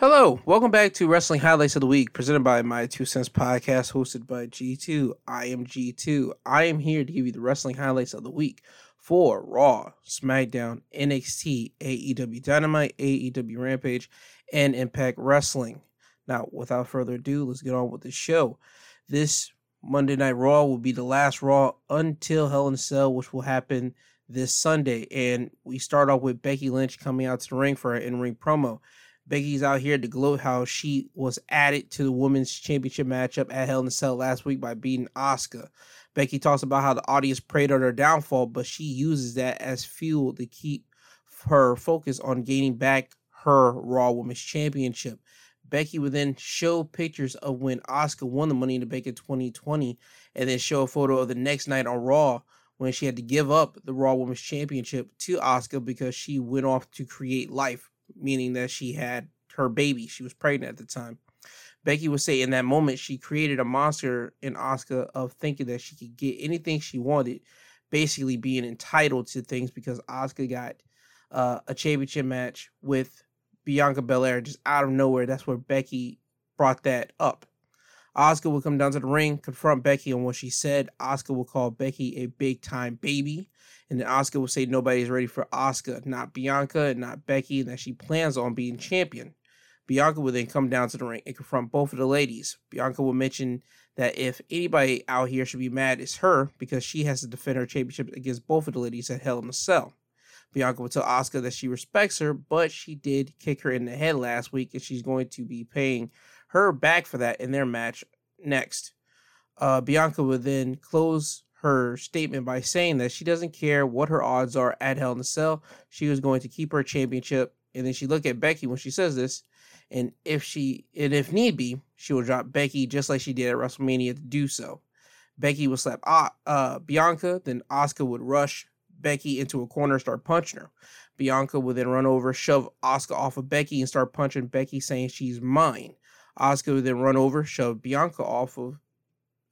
Hello, welcome back to Wrestling Highlights of the Week, presented by My Two Cents Podcast, hosted by G2. I am G2. I am here to give you the wrestling highlights of the week for Raw, SmackDown, NXT, AEW Dynamite, AEW Rampage, and Impact Wrestling. Now, without further ado, let's get on with the show. This Monday Night Raw will be the last Raw until Hell in a Cell, which will happen this Sunday. And we start off with Becky Lynch coming out to the ring for an in ring promo. Becky's out here to gloat how she was added to the women's championship matchup at Hell in a Cell last week by beating Asuka. Becky talks about how the audience prayed on her downfall, but she uses that as fuel to keep her focus on gaining back her Raw Women's Championship. Becky would then show pictures of when Asuka won the Money in the Bank in 2020, and then show a photo of the next night on Raw when she had to give up the Raw Women's Championship to Asuka because she went off to create life meaning that she had her baby. She was pregnant at the time. Becky would say in that moment she created a monster in Asuka of thinking that she could get anything she wanted, basically being entitled to things because Asuka got uh, a championship match with Bianca Belair just out of nowhere. That's where Becky brought that up. Asuka will come down to the ring, confront Becky on what she said. Asuka will call Becky a big time baby. And then Asuka will say nobody's ready for Asuka, not Bianca and not Becky, and that she plans on being champion. Bianca will then come down to the ring and confront both of the ladies. Bianca will mention that if anybody out here should be mad, it's her because she has to defend her championship against both of the ladies at Hell in a Cell. Bianca will tell Asuka that she respects her, but she did kick her in the head last week, and she's going to be paying her back for that in their match next. Uh, Bianca would then close her statement by saying that she doesn't care what her odds are at Hell in a Cell. She was going to keep her championship. And then she looked at Becky when she says this. And if she and if need be, she will drop Becky just like she did at WrestleMania to do so. Becky would slap uh, Bianca, then Asuka would rush Becky into a corner and start punching her. Bianca would then run over, shove Asuka off of Becky, and start punching Becky, saying she's mine. Asuka would then run over, shove Bianca off of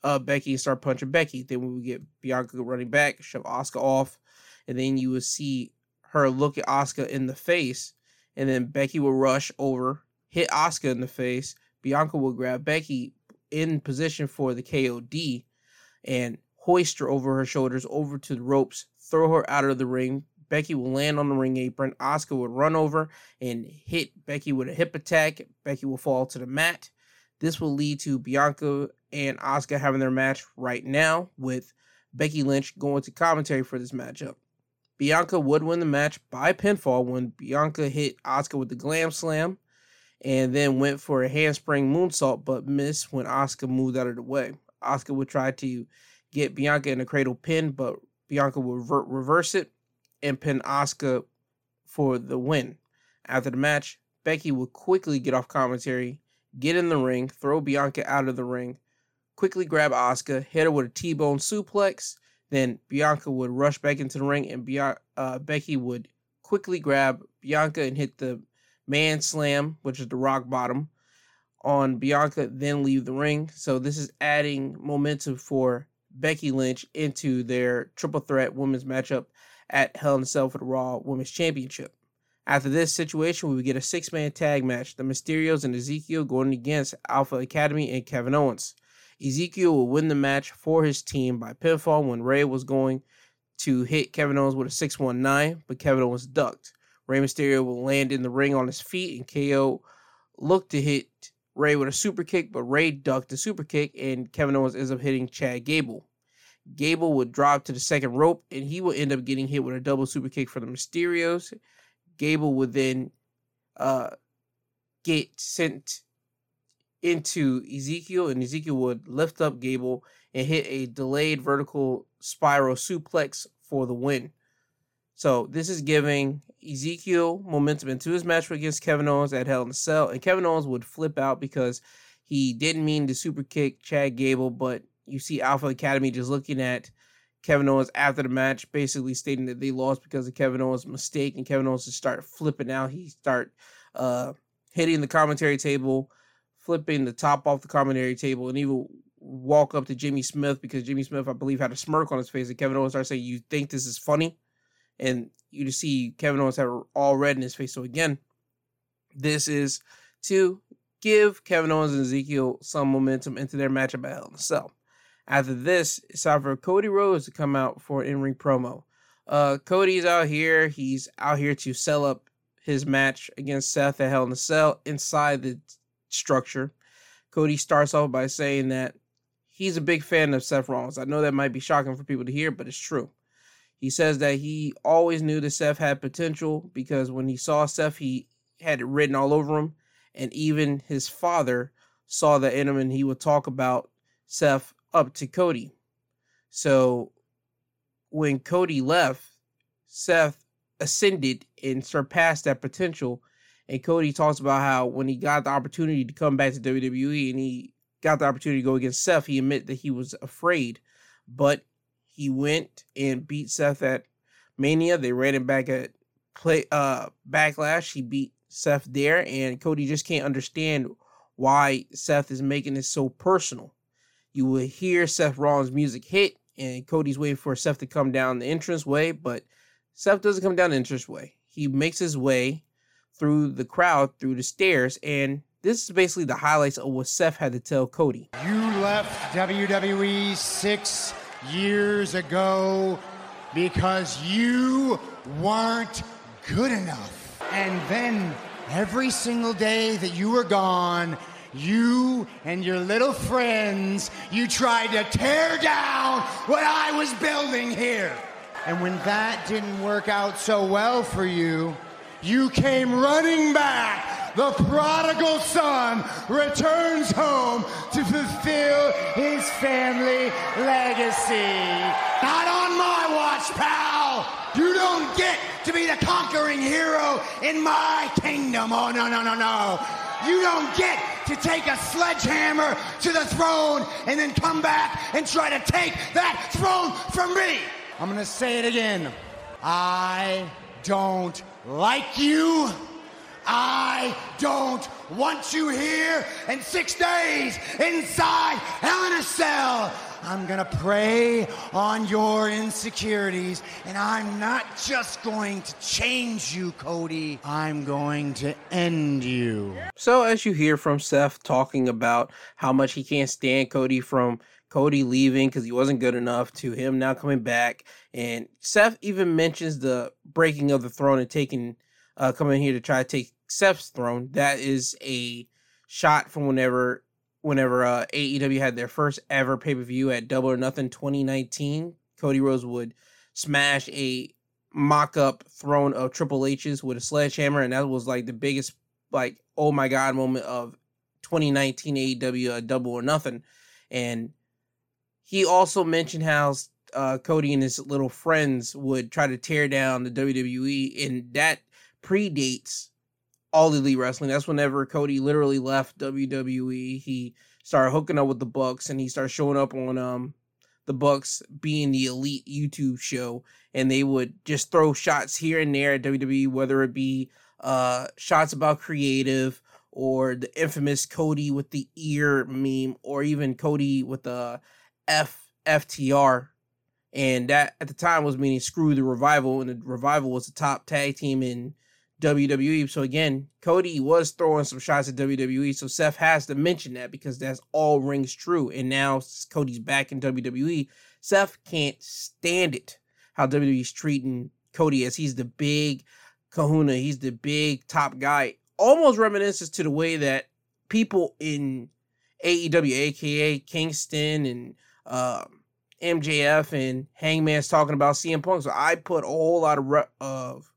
uh, Becky and start punching Becky. Then we would get Bianca running back, shove Asuka off, and then you would see her look at Asuka in the face, and then Becky would rush over, hit Asuka in the face. Bianca would grab Becky in position for the KOD and hoist her over her shoulders over to the ropes, throw her out of the ring. Becky will land on the ring apron. Asuka would run over and hit Becky with a hip attack. Becky will fall to the mat. This will lead to Bianca and Asuka having their match right now with Becky Lynch going to commentary for this matchup. Bianca would win the match by pinfall when Bianca hit Asuka with the glam slam and then went for a handspring moonsault but missed when Asuka moved out of the way. Asuka would try to get Bianca in a cradle pin, but Bianca would reverse it and pin Asuka for the win. After the match, Becky would quickly get off commentary, get in the ring, throw Bianca out of the ring, quickly grab Asuka, hit her with a T-bone suplex. Then Bianca would rush back into the ring, and uh, Becky would quickly grab Bianca and hit the man slam, which is the rock bottom, on Bianca, then leave the ring. So this is adding momentum for Becky Lynch into their triple threat women's matchup at Hell in a Cell for the Raw Women's Championship. After this situation, we would get a six man tag match the Mysterios and Ezekiel going against Alpha Academy and Kevin Owens. Ezekiel will win the match for his team by pinfall when Rey was going to hit Kevin Owens with a 619, but Kevin Owens ducked. Rey Mysterio will land in the ring on his feet, and KO looked to hit Rey with a super kick, but Rey ducked the super kick, and Kevin Owens ends up hitting Chad Gable. Gable would drop to the second rope, and he would end up getting hit with a double super kick for the Mysterios. Gable would then uh, get sent into Ezekiel, and Ezekiel would lift up Gable and hit a delayed vertical spiral suplex for the win. So this is giving Ezekiel momentum into his match against Kevin Owens at Hell in a Cell, and Kevin Owens would flip out because he didn't mean to super kick Chad Gable, but you see Alpha Academy just looking at Kevin Owens after the match, basically stating that they lost because of Kevin Owens' mistake, and Kevin Owens just start flipping out. He start uh, hitting the commentary table, flipping the top off the commentary table, and will walk up to Jimmy Smith because Jimmy Smith, I believe, had a smirk on his face, and Kevin Owens starts saying, "You think this is funny?" And you just see Kevin Owens have all red in his face. So again, this is to give Kevin Owens and Ezekiel some momentum into their matchup at Hell in a Cell. After this, it's time for Cody Rhodes to come out for an in-ring promo. Uh, Cody's out here. He's out here to sell up his match against Seth at Hell in a Cell inside the structure. Cody starts off by saying that he's a big fan of Seth Rollins. I know that might be shocking for people to hear, but it's true. He says that he always knew that Seth had potential because when he saw Seth, he had it written all over him. And even his father saw that in him and he would talk about Seth up to Cody. So when Cody left, Seth ascended and surpassed that potential. And Cody talks about how when he got the opportunity to come back to WWE and he got the opportunity to go against Seth, he admitted that he was afraid. But he went and beat Seth at Mania. They ran him back at play uh backlash. He beat Seth there, and Cody just can't understand why Seth is making this so personal. You will hear Seth Rollins' music hit, and Cody's waiting for Seth to come down the entrance way, but Seth doesn't come down the entrance way. He makes his way through the crowd, through the stairs, and this is basically the highlights of what Seth had to tell Cody. You left WWE six years ago because you weren't good enough. And then every single day that you were gone, you and your little friends, you tried to tear down what I was building here. And when that didn't work out so well for you, you came running back the prodigal son returns home to fulfill his family legacy. Not on my watch, pal. You don't get to be the conquering hero in my kingdom. Oh, no, no, no, no. You don't get to take a sledgehammer to the throne and then come back and try to take that throne from me. I'm going to say it again. I don't like you. I don't want you here in six days inside Hell in a Cell. I'm going to prey on your insecurities, and I'm not just going to change you, Cody. I'm going to end you. So, as you hear from Seth talking about how much he can't stand Cody from Cody leaving because he wasn't good enough to him now coming back, and Seth even mentions the breaking of the throne and taking, uh, coming here to try to take Seth's throne. That is a shot from whenever whenever uh, AEW had their first ever pay per view at Double or Nothing 2019. Cody Rhodes would smash a mock up throne of Triple H's with a sledgehammer, and that was like the biggest like oh my god moment of 2019 AEW uh, Double or Nothing. And he also mentioned how uh, Cody and his little friends would try to tear down the WWE, and that predates all elite wrestling. That's whenever Cody literally left WWE. He started hooking up with the Bucks and he started showing up on um the Bucks being the elite YouTube show, and they would just throw shots here and there at WWE, whether it be uh shots about creative or the infamous Cody with the ear meme, or even Cody with the F FTR. And that at the time was meaning screw the revival, and the revival was the top tag team in WWE. So again, Cody was throwing some shots at WWE. So Seth has to mention that because that's all rings true. And now Cody's back in WWE. Seth can't stand it how WWE's treating Cody as he's the big kahuna. He's the big top guy. Almost reminisces to the way that people in AEW, aka Kingston and uh, MJF and Hangman's talking about CM Punk. So I put a whole lot of, re- of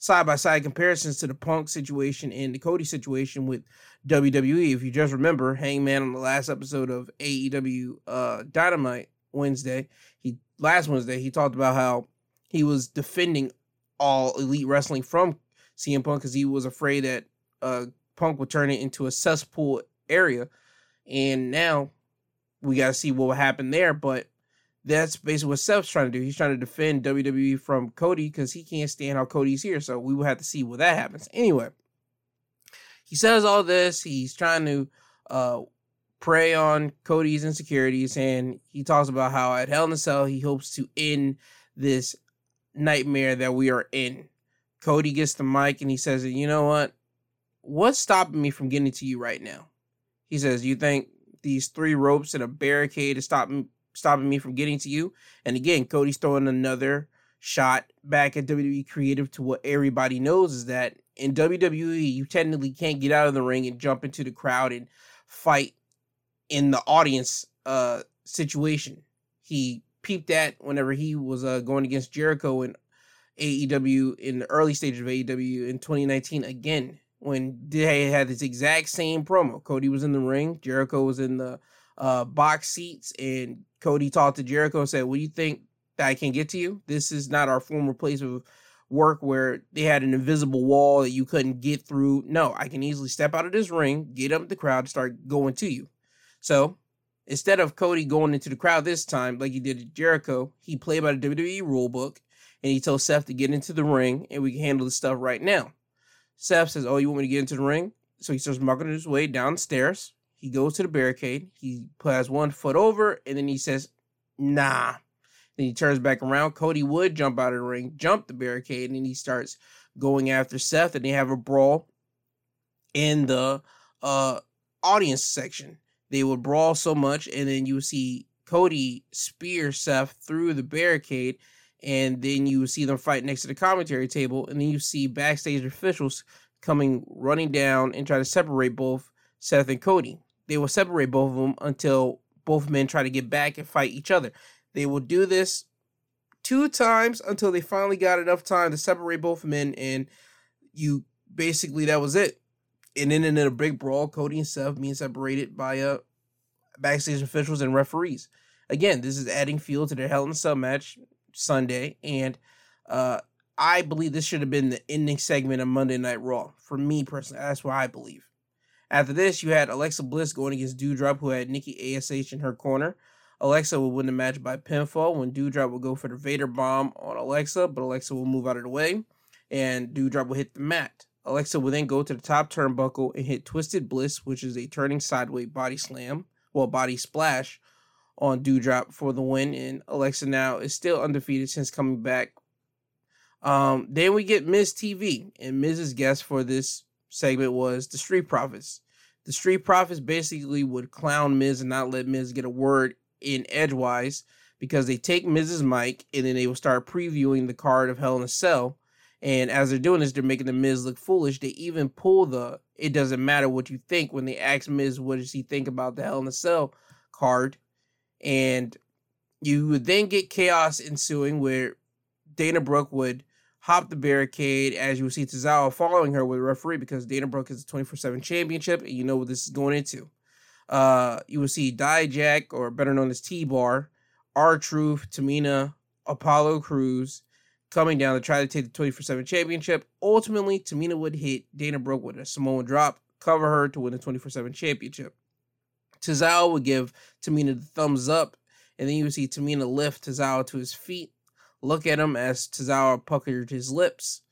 side by side comparisons to the Punk situation and the Cody situation with WWE. If you just remember, Hangman on the last episode of AEW uh, Dynamite Wednesday, he last Wednesday he talked about how he was defending all elite wrestling from CM Punk because he was afraid that uh, Punk would turn it into a cesspool area, and now we got to see what will happen there. But that's basically what Seth's trying to do. He's trying to defend WWE from Cody because he can't stand how Cody's here. So we will have to see what that happens. Anyway, he says all this. He's trying to uh, prey on Cody's insecurities, and he talks about how at Hell in a Cell he hopes to end this nightmare that we are in. Cody gets the mic and he says, "You know what? What's stopping me from getting to you right now? He says, You think these three ropes and a barricade is stopping stopping me from getting to you? And again, Cody's throwing another shot back at WWE Creative to what everybody knows is that in WWE, you technically can't get out of the ring and jump into the crowd and fight in the audience uh situation. He peeped that whenever he was uh, going against Jericho in AEW in the early stages of AEW in 2019 again when they had this exact same promo. Cody was in the ring, Jericho was in the uh, box seats, and Cody talked to Jericho and said, "What do you think that I can get to you? This is not our former place of work where they had an invisible wall that you couldn't get through. No, I can easily step out of this ring, get up the crowd, start going to you." So instead of Cody going into the crowd this time, like he did at Jericho, he played by the WWE rulebook and he told Seth to get into the ring and we can handle the stuff right now. Seth says, Oh, you want me to get into the ring? So he starts marking his way downstairs. He goes to the barricade. He has one foot over and then he says, Nah. Then he turns back around. Cody would jump out of the ring, jump the barricade, and then he starts going after Seth and they have a brawl in the uh audience section. They would brawl so much, and then you see Cody spear Seth through the barricade, and then you see them fight next to the commentary table, and then you see backstage officials coming running down and try to separate both Seth and Cody. They will separate both of them until both men try to get back and fight each other. They will do this two times until they finally got enough time to separate both men, and you basically that was it. And then in a big brawl, Cody and Seth being separated by uh, backstage officials and referees. Again, this is adding fuel to their Hell in a Cell match Sunday, and uh, I believe this should have been the ending segment of Monday Night Raw. For me personally, that's what I believe. After this, you had Alexa Bliss going against Doudrop, who had Nikki Ash in her corner. Alexa would win the match by pinfall when Doudrop would go for the Vader bomb on Alexa, but Alexa will move out of the way, and Doudrop will hit the mat. Alexa will then go to the top turnbuckle and hit Twisted Bliss, which is a turning sideways body slam, well, body splash on Doudrop for the win. And Alexa now is still undefeated since coming back. Um, then we get Miz TV, and Miz's guest for this segment was the Street Profits. The Street Profits basically would clown Miz and not let Miz get a word in edgewise because they take Miz's mic and then they will start previewing the card of Hell in a Cell and as they're doing this, they're making the Miz look foolish. They even pull the "it doesn't matter what you think" when they ask Miz what does he think about the Hell in a Cell card, and you would then get chaos ensuing where Dana Brooke would hop the barricade as you see Tozawa following her with a referee because Dana Brooke is a 24-7 championship and you know what this is going into. Uh, you will see Dijak, or better known as T-Bar, R-Truth, Tamina, Apollo Crews coming down to try to take the 24 7 championship. Ultimately, Tamina would hit Dana Brooke with a Samoan drop, cover her to win the 24 7 championship. Tozawa would give Tamina the thumbs up, and then you would see Tamina lift Tozawa to his feet, look at him as Tozawa puckered his lips.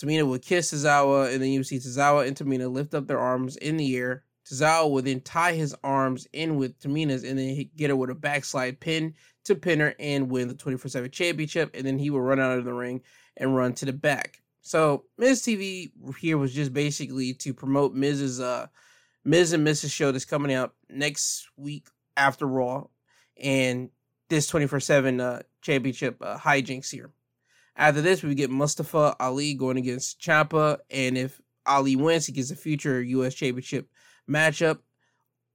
Tamina would kiss Tozawa, and then you see Tozawa and Tamina lift up their arms in the air. Tozawa would then tie his arms in with Tamina's and then get her with a backslide pin to pin her and win the 24 7 championship. And then he would run out of the ring and run to the back. So Miz TV here was just basically to promote Miz's uh Miz and Mrs. show that's coming out next week after Raw and this 24 7 uh, championship uh, hijinks here. After this, we get Mustafa Ali going against Ciampa, and if Ali wins, he gets a future U.S. Championship matchup.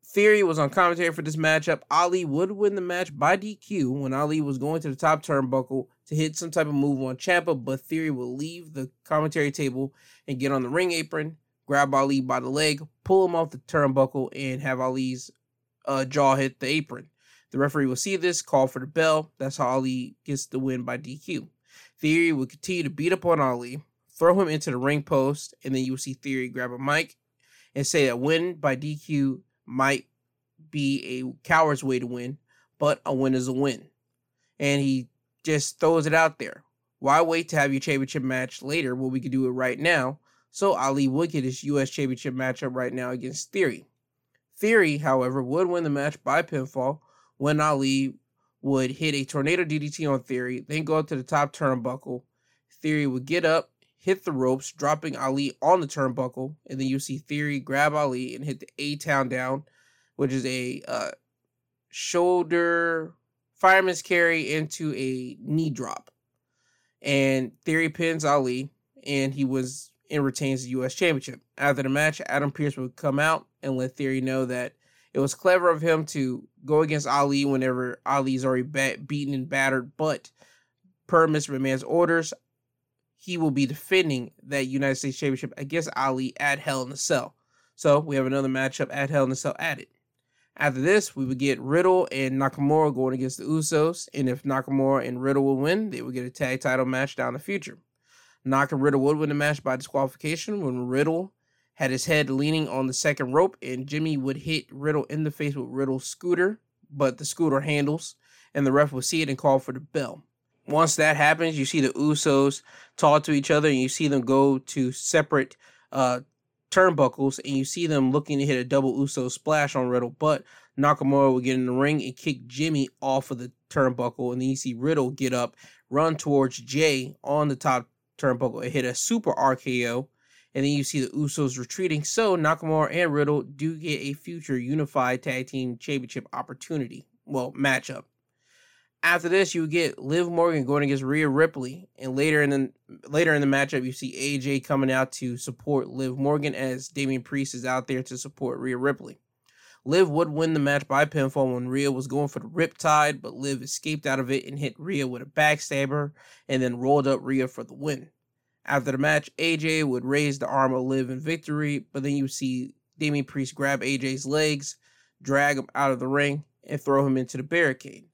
Theory was on commentary for this matchup. Ali would win the match by DQ when Ali was going to the top turnbuckle to hit some type of move on Ciampa, but Theory will leave the commentary table and get on the ring apron, grab Ali by the leg, pull him off the turnbuckle, and have Ali's uh, jaw hit the apron. The referee will see this, call for the bell. That's how Ali gets the win by DQ. Theory will continue to beat up on Ali, throw him into the ring post, and then you will see Theory grab a mic and say a win by DQ might be a coward's way to win, but a win is a win. And he just throws it out there. Why wait to have your championship match later when we could do it right now? So Ali would get his U.S. championship matchup right now against Theory. Theory, however, would win the match by pinfall when Ali would hit a tornado DDT on Theory, then go up to the top turnbuckle. Theory would get up, hit the ropes, dropping Ali on the turnbuckle, and then you see Theory grab Ali and hit the A Town down, which is a uh, shoulder fireman's carry into a knee drop. And Theory pins Ali, and he was and retains the U.S. Championship. After the match, Adam Pearce would come out and let Theory know that it was clever of him to go against Ali whenever Ali's already beaten and battered, but per Mr. McMahon's orders, he will be defending that United States Championship against Ali at Hell in a Cell. So we have another matchup at Hell in a Cell added. After this, we would get Riddle and Nakamura going against the Usos, and if Nakamura and Riddle will win, they would get a tag title match down the future. Nakamura and Riddle would win the match by disqualification when Riddle had his head leaning on the second rope, and Jimmy would hit Riddle in the face with Riddle's scooter, but the scooter handles, and the ref would see it and call for the bell. Once that happens, you see the Usos talk to each other, and you see them go to separate uh, turnbuckles, and you see them looking to hit a double Uso splash on Riddle, but Nakamura would get in the ring and kick Jimmy off of the turnbuckle, and then you see Riddle get up, run towards Jay on the top turnbuckle, and hit a super RKO, and then you see the Usos retreating. So Nakamura and Riddle do get a future unified tag team championship opportunity, well, matchup. After this, you get Liv Morgan going against Rhea Ripley, and later in the later in the matchup, you see AJ coming out to support Liv Morgan as Damian Priest is out there to support Rhea Ripley. Liv would win the match by pinfall when Rhea was going for the Riptide, but Liv escaped out of it and hit Rhea with a backstabber, and then rolled up Rhea for the win. After the match, AJ would raise the arm of Liv in victory, but then you see Damian Priest grab AJ's legs, drag him out of the ring, and throw him into the barricade.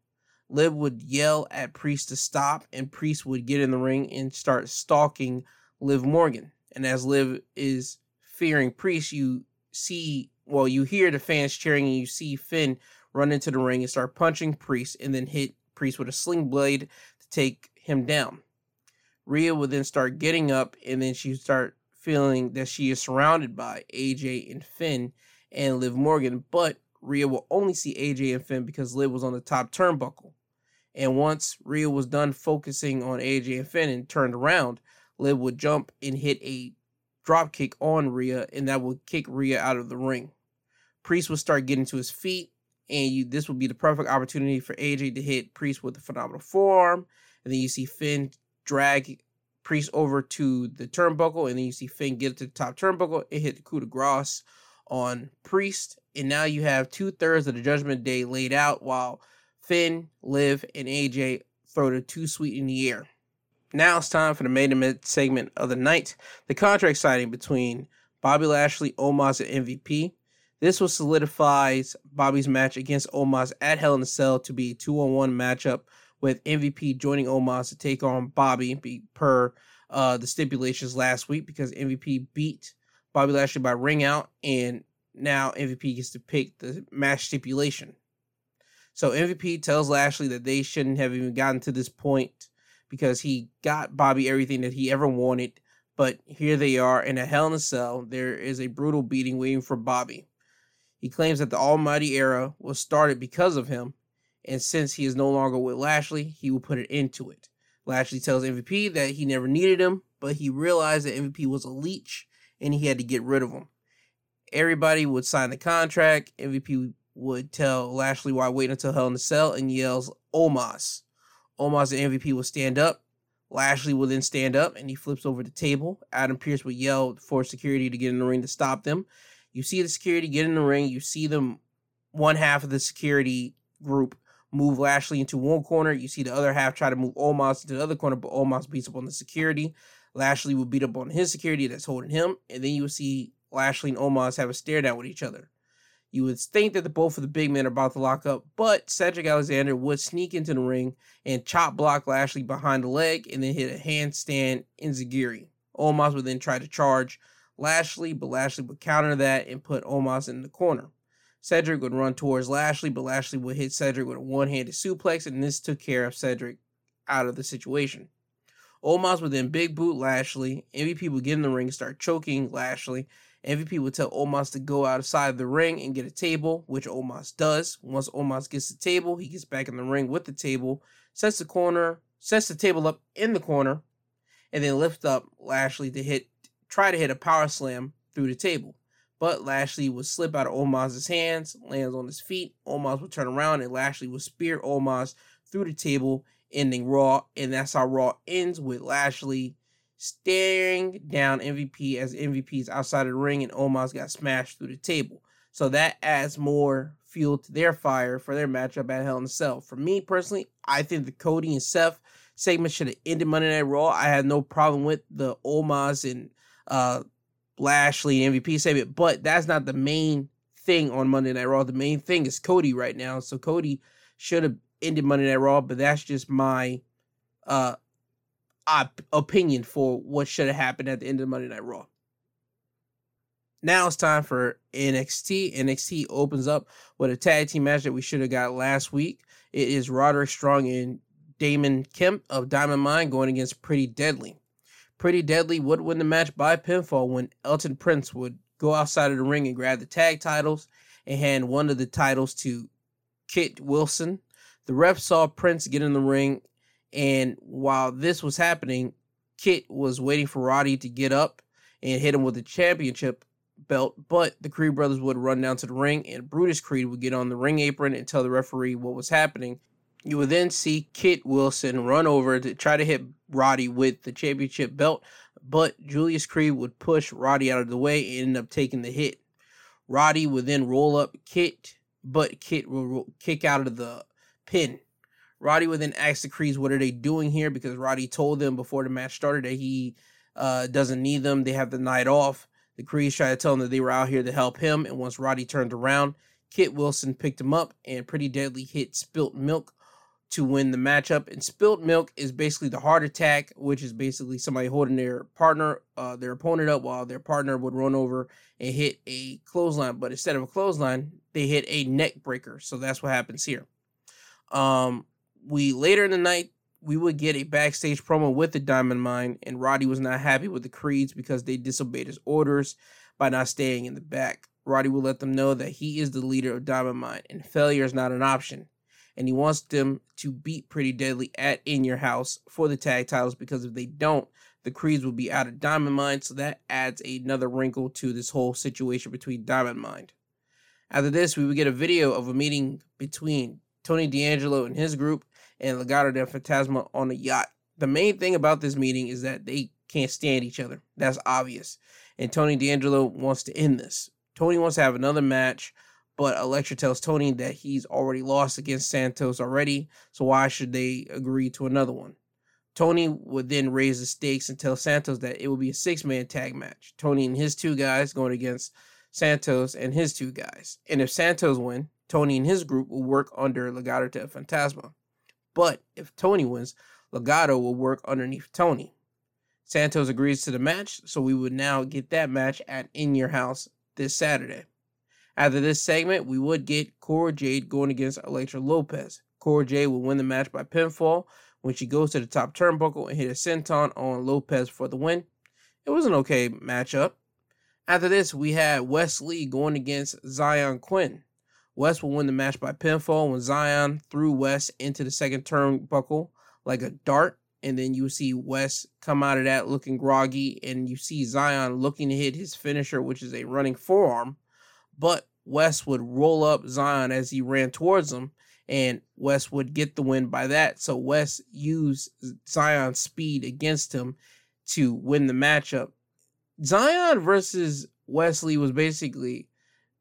Liv would yell at Priest to stop, and Priest would get in the ring and start stalking Liv Morgan. And as Liv is fearing Priest, you see, well, you hear the fans cheering, and you see Finn run into the ring and start punching Priest, and then hit Priest with a sling blade to take him down. Rhea would then start getting up, and then she would start feeling that she is surrounded by AJ and Finn and Liv Morgan, but Rhea will only see AJ and Finn because Liv was on the top turnbuckle. And once Rhea was done focusing on AJ and Finn and turned around, Liv would jump and hit a drop kick on Rhea, and that would kick Rhea out of the ring. Priest would start getting to his feet, and you, this would be the perfect opportunity for AJ to hit Priest with a phenomenal forearm. And then you see Finn drag Priest over to the turnbuckle, and then you see Finn get to the top turnbuckle and hit the coup de grace on Priest. And now you have two thirds of the Judgment Day laid out while Finn, Liv, and AJ throw the Too Sweet in the air. Now it's time for the main event segment of the night the contract signing between Bobby Lashley, Omos, and MVP. This will solidify Bobby's match against Omos at Hell in a Cell to be a two on one matchup with MVP joining Omos to take on Bobby per uh, the stipulations last week because MVP beat Bobby Lashley by ring out, and now MVP gets to pick the match stipulation. So MVP tells Lashley that they shouldn't have even gotten to this point because he got Bobby everything that he ever wanted. But here they are in a Hell in a Cell. There is a brutal beating waiting for Bobby. He claims that the Almighty era was started because of him and since he is no longer with Lashley, he will put an end to it. Lashley tells MVP that he never needed him, but he realized that MVP was a leech and he had to get rid of him. Everybody would sign the contract. MVP would tell Lashley why wait until Hell in the Cell and yells Omos. Omos and MVP will stand up. Lashley will then stand up and he flips over the table. Adam Pearce would yell for security to get in the ring to stop them. You see the security get in the ring. You see them, one half of the security group move Lashley into one corner. You see the other half try to move Omos into the other corner, but Omos beats up on the security. Lashley will beat up on his security that's holding him, and then you will see Lashley and Omos have a stare down with each other. You would think that the both of the big men are about to lock up, but Cedric Alexander would sneak into the ring and chop block Lashley behind the leg and then hit a handstand in enziguri. Omos would then try to charge Lashley, but Lashley would counter that and put Omos in the corner. Cedric would run towards Lashley, but Lashley would hit Cedric with a one handed suplex, and this took care of Cedric out of the situation. Omos would then big boot Lashley. MVP would get in the ring and start choking Lashley. MVP would tell Omos to go outside the ring and get a table, which Omos does. Once Omos gets the table, he gets back in the ring with the table, sets the corner, sets the table up in the corner, and then lift up Lashley to hit, try to hit a power slam through the table. But Lashley would slip out of Omos's hands, lands on his feet. Omos would turn around and Lashley would spear Omos through the table, ending Raw. And that's how Raw ends with Lashley staring down MVP as MVP is outside of the ring and Omos got smashed through the table. So that adds more fuel to their fire for their matchup at Hell in a Cell. For me personally, I think the Cody and Seth segment should have ended Monday Night Raw. I had no problem with the Omos and uh, Lashley MVP segment, but that's not the main thing on Monday Night Raw. The main thing is Cody right now. So Cody should have ended Monday Night Raw, but that's just my uh op- opinion for what should have happened at the end of Monday Night Raw. Now it's time for NXT. NXT opens up with a tag team match that we should have got last week. It is Roderick Strong and Damon Kemp of Diamond Mine going against Pretty Deadly. Pretty Deadly would win the match by pinfall when Elton Prince would go outside of the ring and grab the tag titles and hand one of the titles to Kit Wilson. The ref saw Prince get in the ring, and while this was happening, Kit was waiting for Roddy to get up and hit him with the championship belt, but the Creed brothers would run down to the ring and Brutus Creed would get on the ring apron and tell the referee what was happening. You would then see Kit Wilson run over to try to hit Roddy with the championship belt, but Julius Creed would push Roddy out of the way and end up taking the hit. Roddy would then roll up Kit, but Kit will kick out of the pin. Roddy would then ask the Creeds, what are they doing here? Because Roddy told them before the match started that he uh, doesn't need them. They have the night off. The Creeds tried to tell him that they were out here to help him, and once Roddy turned around, Kit Wilson picked him up and Pretty Deadly hit Spilt Milk to win the matchup. And Spilt Milk is basically the heart attack, which is basically somebody holding their partner, uh, their opponent up while their partner would run over and hit a clothesline. But instead of a clothesline, they hit a neck breaker. So that's what happens here. Um, we later in the night we would get a backstage promo with the Diamond Mine, and Roddy was not happy with the Creeds because they disobeyed his orders by not staying in the back. Roddy will let them know that he is the leader of Diamond Mine, and failure is not an option. And he wants them to beat Pretty Deadly at In Your House for the tag titles because if they don't, the Creeds will be out of Diamond Mine, so that adds another wrinkle to this whole situation between Diamond Mine. After this, we would get a video of a meeting between Tony D'Angelo and his group and Legado del Fantasma on a yacht. The main thing about this meeting is that they can't stand each other. That's obvious. And Tony D'Angelo wants to end this. Tony wants to have another match, but Elektra tells Tony that he's already lost against Santos already, so why should they agree to another one? Tony would then raise the stakes and tell Santos that it will be a six man tag match. Tony and his two guys going against Santos and his two guys. And if Santos win, Tony and his group will work under Legado del Fantasma. But if Tony wins, Legado will work underneath Tony. Santos agrees to the match, so we would now get that match at In Your House this Saturday. After this segment, we would get Cora Jade going against Elektra Lopez. Cora Jade will win the match by pinfall when she goes to the top turnbuckle and hit a senton on Lopez for the win. It was an okay matchup. After this, we had Wes Lee going against Zion Quinn. Wes will win the match by pinfall when Zion threw Wes into the second turnbuckle like a dart. And then you see Wes come out of that looking groggy, and you see Zion looking to hit his finisher, which is a running forearm. But Wes would roll up Zion as he ran towards him, and Wes would get the win by that. So Wes used Zion's speed against him to win the matchup. Zion versus Wes Lee was basically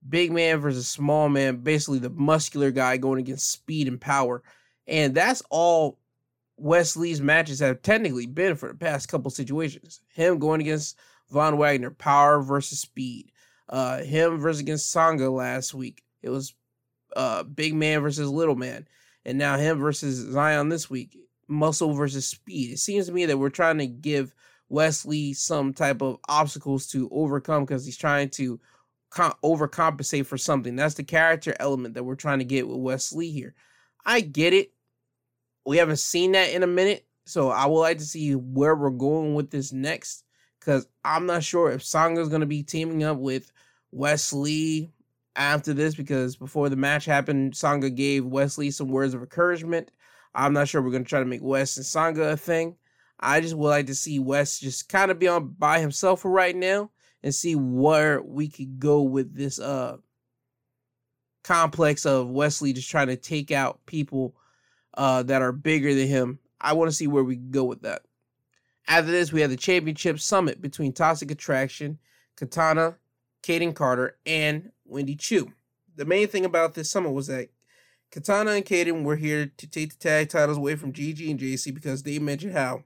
big man versus small man, basically the muscular guy going against speed and power. And that's all Wes Lee's matches have technically been for the past couple situations. Him going against Von Wagner, power versus speed. Uh, him versus against Sanga last week. It was uh, big man versus little man. And now him versus Zion this week. Muscle versus speed. It seems to me that we're trying to give Wes Lee some type of obstacles to overcome because he's trying to com- overcompensate for something. That's the character element that we're trying to get with Wes Lee here. I get it. We haven't seen that in a minute, so I would like to see where we're going with this next. Because I'm not sure if Sanga is going to be teaming up with Wes Lee after this. Because before the match happened, Sanga gave Wes Lee some words of encouragement. I'm not sure we're going to try to make Wes and Sanga a thing. I just would like to see Wes just kind of be on by himself for right now and see where we could go with this uh complex of Wes Lee just trying to take out people uh that are bigger than him. I want to see where we go with that. After this, we have the championship summit between Toxic Attraction, Katana, Kayden Carter, and Wendy Choo. The main thing about this summit was that Katana and Kayden were here to take the tag titles away from Gigi and Jacy because they mentioned how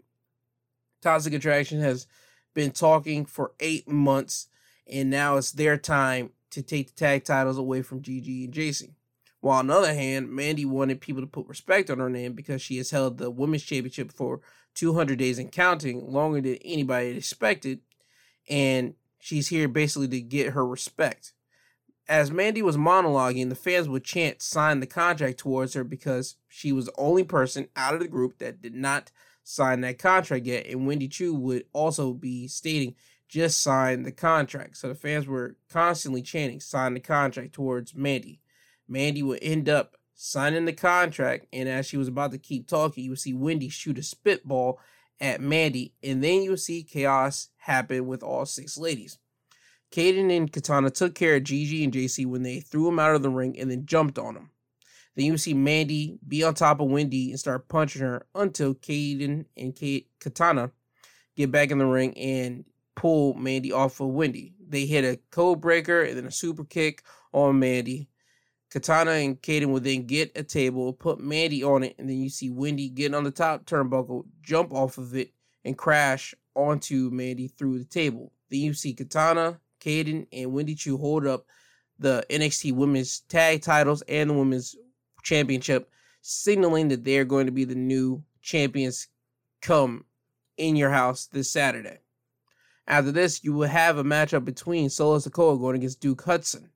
Toxic Attraction has been talking for eight months, and now it's their time to take the tag titles away from Gigi and Jacy. While on the other hand, Mandy wanted people to put respect on her name because she has held the women's championship for 200 days and counting, longer than anybody expected, and she's here basically to get her respect as Mandy was monologuing, the fans would chant sign the contract towards her because she was the only person out of the group that did not sign that contract yet. And Wendy Choo would also be stating, just sign the contract. So the fans were constantly chanting, sign the contract towards Mandy. Mandy would end up signing the contract. And as she was about to keep talking, you would see Wendy shoot a spitball at Mandy. And then you would see chaos happen with all six ladies. Kayden and Katana took care of Gigi and Jacy when they threw him out of the ring and then jumped on him. Then you see Mandy be on top of Wendy and start punching her until Kayden and Kate, Katana get back in the ring and pull Mandy off of Wendy. They hit a code breaker and then a super kick on Mandy. Katana and Kayden will then get a table, put Mandy on it, and then you see Wendy getting on the top turnbuckle, jump off of it, and crash onto Mandy through the table. Then you see Katana Kayden and Wendy Choo hold up the NXT Women's Tag titles and the Women's Championship, signaling that they're going to be the new champions come in your house this Saturday. After this, you will have a matchup between Solo Sikoa going against Duke Hudson.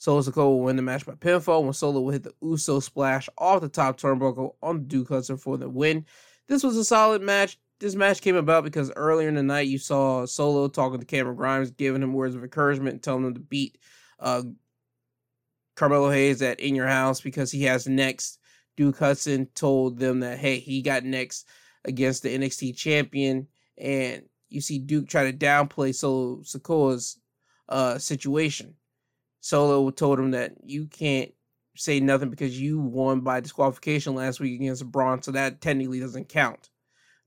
Solo Sikoa will win the match by pinfall when Solo will hit the Uso splash off the top turnbuckle on Duke Hudson for the win. This was a solid match this match came about because earlier in the night you saw Solo talking to Cameron Grimes, giving him words of encouragement, telling him to beat uh, Carmelo Hayes at In Your House because he has next. Duke Hudson told them that hey, he got next against the NXT champion, and you see Duke try to downplay Solo Sikoa's uh, situation. Solo told him that you can't say nothing because you won by disqualification last week against Braun, so that technically doesn't count.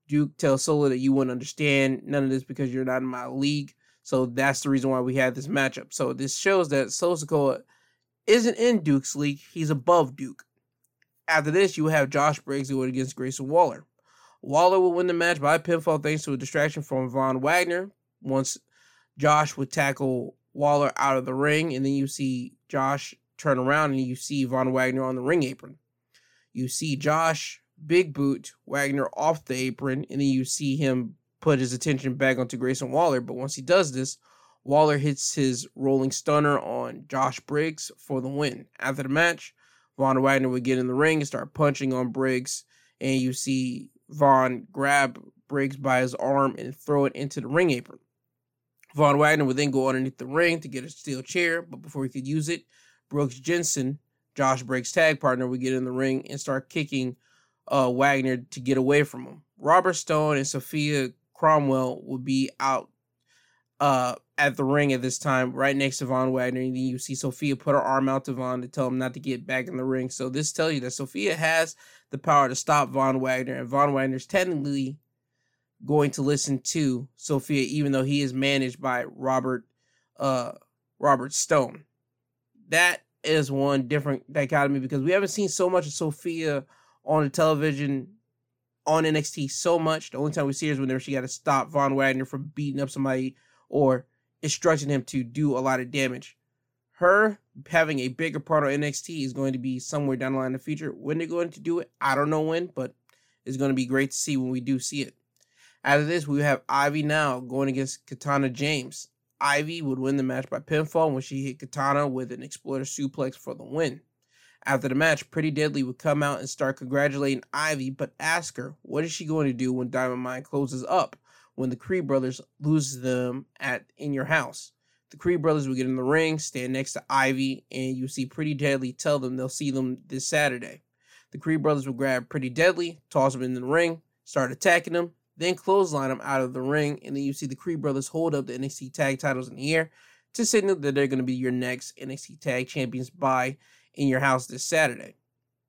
Duke tells Solo that you wouldn't understand none of this because you're not in my league. So that's the reason why we had this matchup. So this shows that Solo isn't in Duke's league. He's above Duke. After this, you have Josh Briggs who going against Grayson Waller. Waller will win the match by pinfall thanks to a distraction from Von Wagner. Once Josh would tackle Waller out of the ring, and then you see Josh turn around and you see Von Wagner on the ring apron. You see Josh big boot Wagner off the apron, and then you see him put his attention back onto Grayson Waller. But once he does this, Waller hits his rolling stunner on Josh Briggs for the win. After the match, Von Wagner would get in the ring and start punching on Briggs, and you see Von grab Briggs by his arm and throw it into the ring apron. Von Wagner would then go underneath the ring to get a steel chair, but before he could use it, Brooks Jensen, Josh Briggs' tag partner, would get in the ring and start kicking uh, Wagner to get away from him. Robert Stone and Sofia Cromwell would be out uh, at the ring at this time, right next to Von Wagner. And then you see Sofia put her arm out to Von to tell him not to get back in the ring. So this tells you that Sofia has the power to stop Von Wagner, and Von Wagner's technically going to listen to Sofia, even though he is managed by Robert uh, Robert Stone. That is one different dichotomy because we haven't seen so much of Sofia on the television on NXT so much. The only time we see her is whenever she got to stop Von Wagner from beating up somebody or instructing him to do a lot of damage. Her having a bigger part on NXT is going to be somewhere down the line in the future. When they're going to do it, I don't know when, but it's going to be great to see when we do see it. After this, we have Ivy Nile going against Kiana James. Ivy would win the match by pinfall when she hit Kiana with an exploder suplex for the win. After the match, Pretty Deadly would come out and start congratulating Ivy, but ask her what is she going to do when Diamond Mine closes up when the Creed brothers lose them at in your house. The Creed brothers would get in the ring, stand next to Ivy, and you see Pretty Deadly tell them they'll see them this Saturday. The Creed brothers would grab Pretty Deadly, toss him in the ring, start attacking him. Then clothesline him out of the ring, and then you see the Creed brothers hold up the NXT tag titles in the air to signal that they're going to be your next NXT tag champions by in your house this Saturday.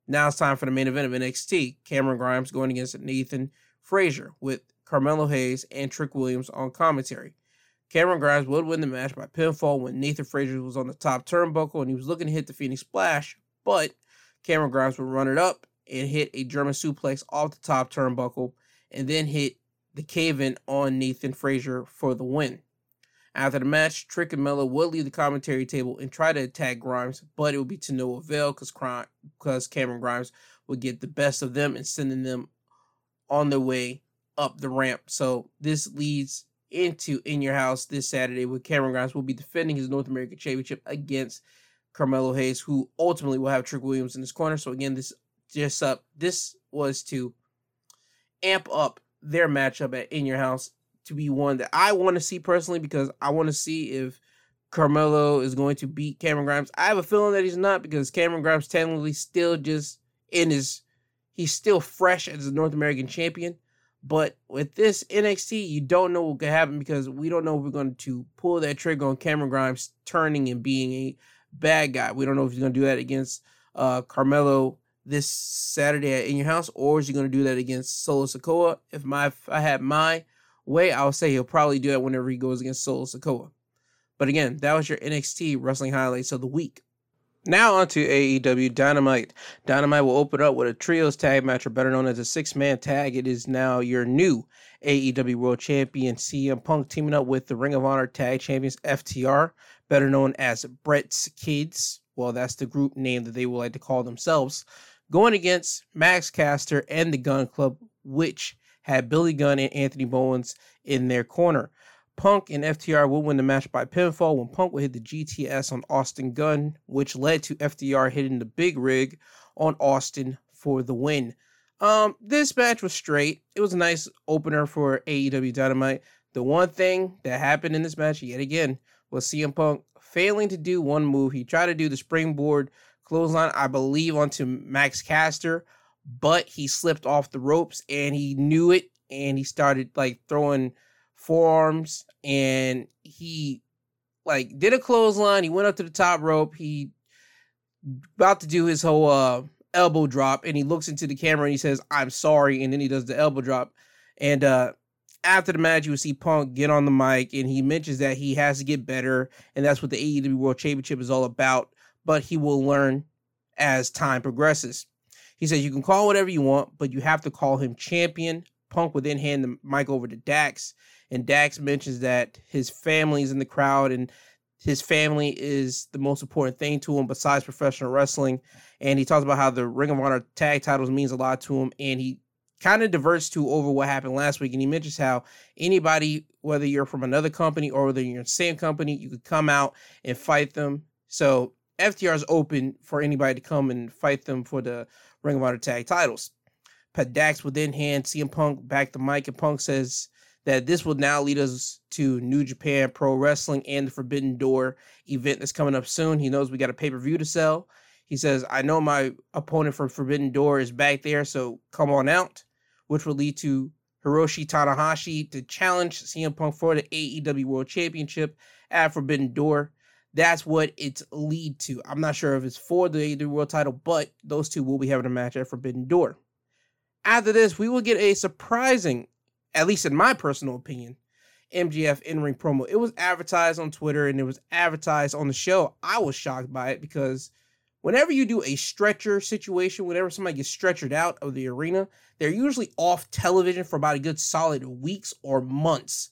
Now it's time for the main event of NXT. Cameron Grimes going against Nathan Frazer with Carmelo Hayes and Trick Williams on commentary. Cameron Grimes would win the match by pinfall when Nathan Frazer was on the top turnbuckle and he was looking to hit the Phoenix Splash, but Cameron Grimes would run it up and hit a German suplex off the top turnbuckle and then hit the cave in on Nathan Frazer for the win. After the match, Trick and Melo would leave the commentary table and try to attack Grimes, but it would be to no avail because Cameron Grimes would get the best of them and sending them on their way up the ramp. So this leads into In Your House this Saturday with Cameron Grimes will be defending his North American Championship against Carmelo Hayes, who ultimately will have Trick Williams in his corner. So again, this just up this was to amp up their matchup at In Your House to be one that I want to see personally because I want to see if Carmelo is going to beat Cameron Grimes. I have a feeling that he's not because Cameron Grimes technically still just in his he's still fresh as a North American champion. But with this NXT, you don't know what could happen because we don't know if we're going to pull that trigger on Cameron Grimes turning and being a bad guy. We don't know if he's going to do that against uh, Carmelo this Saturday In Your House, or is he going to do that against Solo Sikoa? If my if I had my way, I would say he'll probably do that whenever he goes against Solo Sikoa. But again, that was your NXT wrestling highlights of the week. Now on to AEW Dynamite. Dynamite will open up with a trios tag match, or better known as a six-man tag. It is now your new AEW World Champion CM Punk teaming up with the Ring of Honor Tag Champions FTR, better known as Brett's Kids. Well, that's the group name that they would like to call themselves going against Max Caster and the Gunn Club, which had Billy Gunn and Anthony Bowens in their corner. Punk and FTR would win the match by pinfall when Punk would hit the GTS on Austin Gunn, which led to FTR hitting the big rig on Austin for the win. Um, this match was straight. It was a nice opener for AEW Dynamite. The one thing that happened in this match, yet again, was CM Punk failing to do one move. He tried to do the springboard clothesline, I believe, onto Max Caster, but he slipped off the ropes and he knew it and he started like throwing forearms and he like did a clothesline. He went up to the top rope. He about to do his whole uh elbow drop and he looks into the camera and he says, I'm sorry. And then he does the elbow drop. And uh after the match, you will see Punk get on the mic and he mentions that he has to get better, and that's what the AEW World Championship is all about but he will learn as time progresses. He says you can call whatever you want, but you have to call him champion. Punk will then hand the mic over to Dax, and Dax mentions that his family is in the crowd and his family is the most important thing to him besides professional wrestling. And he talks about how the Ring of Honor tag titles means a lot to him, and he kind of diverts to over what happened last week. And he mentions how anybody, whether you're from another company or whether you're in the same company, you could come out and fight them. So FTR is open for anybody to come and fight them for the Ring of Honor tag titles. Pat Dax will then hand CM Punk back the mic, and Punk says that this will now lead us to New Japan Pro Wrestling and the Forbidden Door event that's coming up soon. He knows we got a pay per view to sell. He says, I know my opponent from Forbidden Door is back there, so come on out, which will lead to Hiroshi Tanahashi to challenge CM Punk for the AEW World Championship at Forbidden Door that's what it's lead to. I'm not sure if it's for the AEW World title, but those two will be having a match at Forbidden Door. After this, we will get a surprising, at least in my personal opinion, MJF in ring promo. It was advertised on Twitter and it was advertised on the show. I was shocked by it because whenever you do a stretcher situation, whenever somebody gets stretchered out of the arena, they're usually off television for about a good solid weeks or months.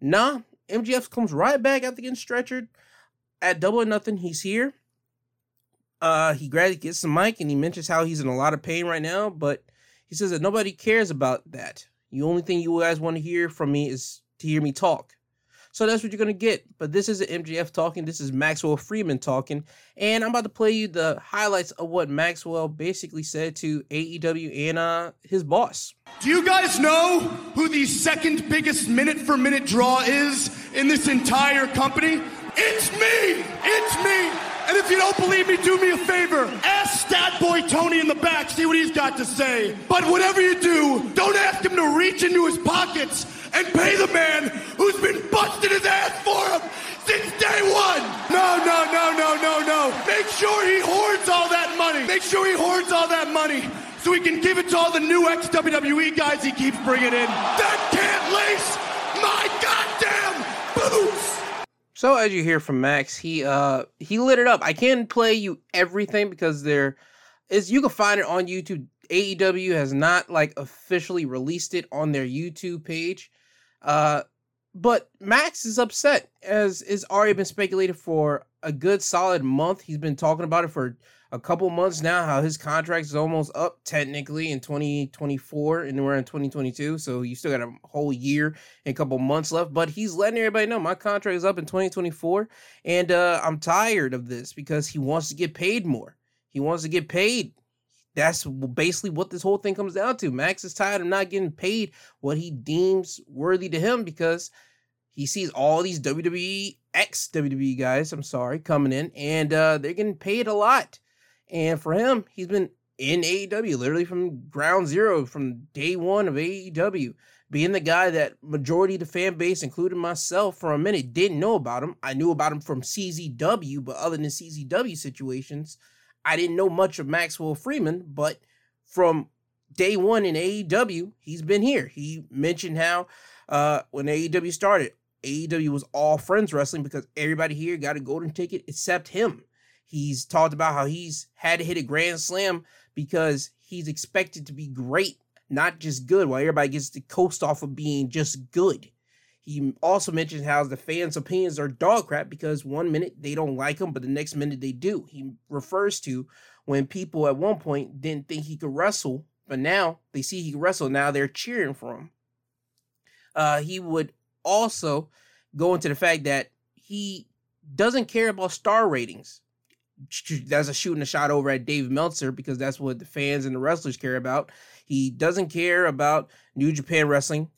Nah, MJF comes right back after getting stretchered at Double or Nothing, he's here. Uh, he gets the mic, and he mentions how he's in a lot of pain right now. But he says that nobody cares about that. The only thing you guys want to hear from me is to hear me talk. So that's what you're gonna get. But this isn't MJF talking. This is Maxwell Friedman talking, and I'm about to play you the highlights of what Maxwell basically said to AEW and uh, his boss. Do you guys know who the second biggest minute for minute draw is in this entire company? It's me! It's me! And if you don't believe me, do me a favor. Ask Stat Boy Tony in the back, see what he's got to say. But whatever you do, don't ask him to reach into his pockets and pay the man who's been busting his ass for him since day one. No, no, no, no, no, no. Make sure he hoards all that money. Make sure he hoards all that money so he can give it to all the new ex WWE guys he keeps bringing in. That can't lace my goddamn boots. So as you hear from Max, he uh he lit it up. I can't play you everything because there is you can find it on YouTube. AEW has not like officially released it on their YouTube page. Uh but Max is upset as is already been speculated for a good solid month. He's been talking about it for a couple months now how his contract is almost up technically in 2024 and we're in 2022 so you still got a whole year and a couple months left but he's letting everybody know my contract is up in 2024 and uh, i'm tired of this because he wants to get paid more he wants to get paid that's basically what this whole thing comes down to max is tired of not getting paid what he deems worthy to him because he sees all these WWE ex WWE guys, I'm sorry, coming in, and uh, they're getting paid a lot. And for him, he's been in AEW literally from ground zero, from day one of AEW, being the guy that majority of the fan base, including myself, for a minute didn't know about him. I knew about him from CZW, but other than CZW situations, I didn't know much of Maxwell Friedman. But from day one in AEW, he's been here. He mentioned how uh, when AEW started, AEW was all friends wrestling because everybody here got a golden ticket except him. He's talked about how he's had to hit a grand slam because he's expected to be great, not just good, while everybody gets to coast off of being just good. He also mentioned how the fans' opinions are dog crap because one minute they don't like him, but the next minute they do. He refers to when people at one point didn't think he could wrestle, but now they see he can wrestle. Now they're cheering for him. Uh, he would also go into the fact that he doesn't care about star ratings that's a shooting a shot over at Dave Meltzer because that's what the fans and the wrestlers care about. He doesn't care about New Japan Wrestling.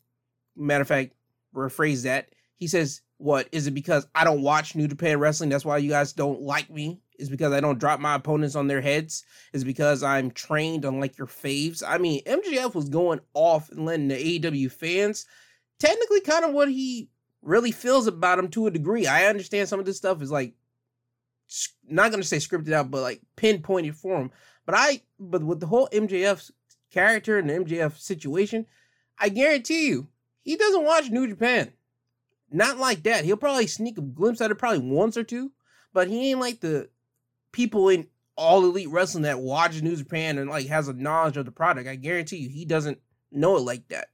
Matter of fact, rephrase that. He says, What is it because I don't watch New Japan Wrestling? That's why you guys don't like me? Is because I don't drop my opponents on their heads? Is because I'm trained unlike your faves? I mean, MJF was going off and letting the AEW fans technically kind of what he really feels about him to a degree. I understand some of this stuff is like not gonna say scripted out, but like pinpointed for him. But I, but with the whole MJF character and the MJF situation, I guarantee you, he doesn't watch New Japan. Not like that. He'll probably sneak a glimpse at it probably once or two, but he ain't like the people in all elite wrestling that watches New Japan and like has a knowledge of the product. I guarantee you, he doesn't know it like that.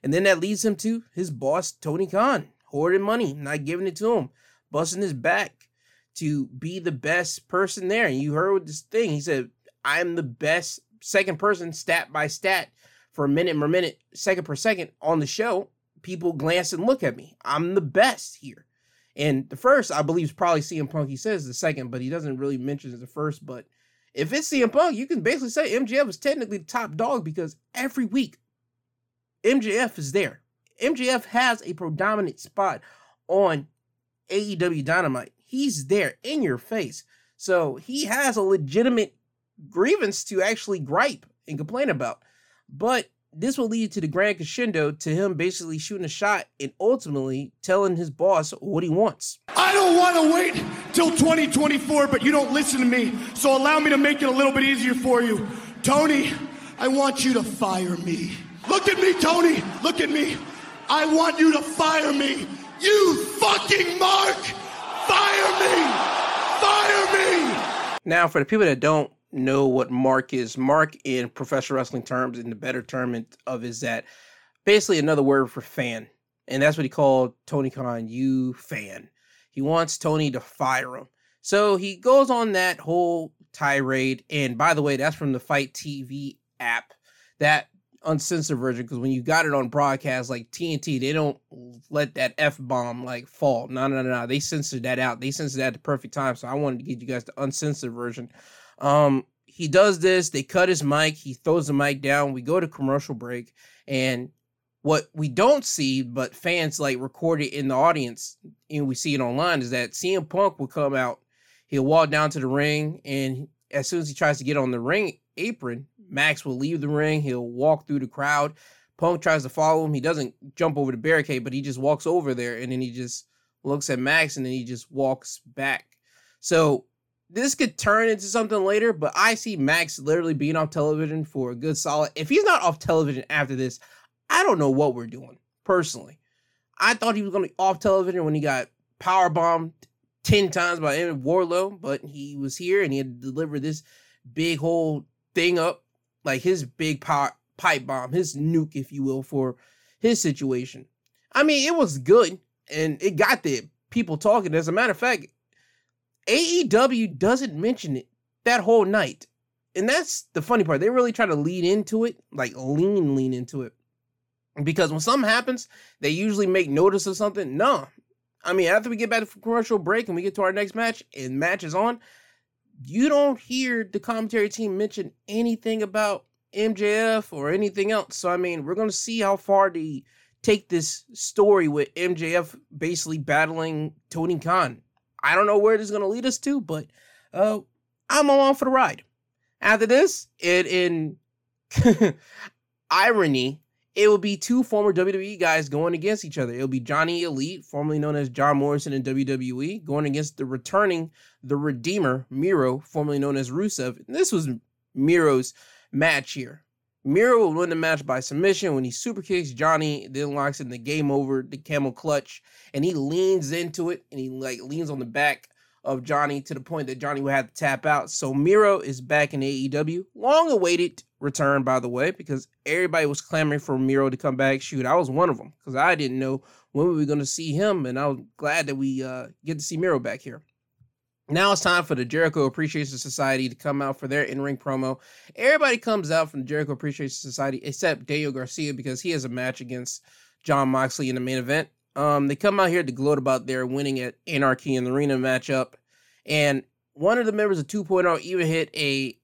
And then that leads him to his boss, Tony Khan, hoarding money, not giving it to him, busting his back to be the best person there. And you heard this thing. He said, I'm the best second person stat by stat for minute per minute, second per second on the show. People glance and look at me. I'm the best here. And the first, I believe, is probably CM Punk. He says the second, but he doesn't really mention the first. But if it's CM Punk, you can basically say MJF is technically the top dog because every week MJF is there. MJF has a predominant spot on AEW Dynamite. He's there in your face. So he has a legitimate grievance to actually gripe and complain about. But this will lead to the grand crescendo to him basically shooting a shot and ultimately telling his boss what he wants. I don't want to wait till 2024, but you don't listen to me. So allow me to make it a little bit easier for you. Tony, I want you to fire me. Look at me, Tony. Look at me. I want you to fire me. You fucking Mark! Fire me! Fire me! Now, for the people that don't know what mark is, mark in professional wrestling terms, in the better term of is that basically another word for fan. And that's what he called Tony Khan, you fan. He wants Tony to fire him. So he goes on that whole tirade. And by the way, that's from the FITE TV app. That uncensored version because when you got it on broadcast like TNT, they don't let that f bomb like fall. No, no, no, no. They censored that out. They censored that at the perfect time. So I wanted to get you guys the uncensored version. Um, he does this. They cut his mic. He throws the mic down. We go to commercial break, and what we don't see, but fans like record it in the audience, and we see it online, is that CM Punk will come out. He'll walk down to the ring, and as soon as he tries to get on the ring apron, Max will leave the ring. He'll walk through the crowd. Punk tries to follow him. He doesn't jump over the barricade, but he just walks over there, and then he just looks at Max, and then he just walks back. So this could turn into something later, but I see Max literally being off television for a good solid. If he's not off television after this, I don't know what we're doing personally. I thought he was going to be off television when he got power bombed 10 times by Evan Wardlow, but he was here and he had to deliver this big whole thing up, like his big power, pipe bomb, his nuke, if you will, for his situation. I mean, it was good and it got the people talking. As a matter of fact, AEW doesn't mention it that whole night. And that's the funny part. They really try to lead into it, like lean, lean into it. Because when something happens, they usually make notice of something. No. I mean, after we get back from commercial break and we get to our next match and match is on, you don't hear the commentary team mention anything about MJF or anything else. So I mean, we're gonna see how far they take this story with MJF basically battling Tony Khan. I don't know where this is gonna lead us to, but uh, I'm along for the ride. After this, it in irony, it will be two former WWE guys going against each other. It'll be Johnny Elite, formerly known as John Morrison in WWE, going against the returning the Redeemer, Miro, formerly known as Rusev. And this was Miro's match here. Miro will win the match by submission when he super kicks Johnny, then locks in the game over, the camel clutch, and he leans into it and he like leans on the back of Johnny to the point that Johnny will have to tap out. So Miro is back in AEW. Long awaited return, by the way, because everybody was clamoring for Miro to come back. Shoot, I was one of them because I didn't know when we were going to see him, and I was glad that we uh, get to see Miro back here. Now it's time for the Jericho Appreciation Society to come out for their in-ring promo. Everybody comes out from the Jericho Appreciation Society except Daniel Garcia because he has a match against Jon Moxley in the main event. Um, they come out here to gloat about their winning at Anarchy in the Arena matchup, and one of the members of 2.0 even hit a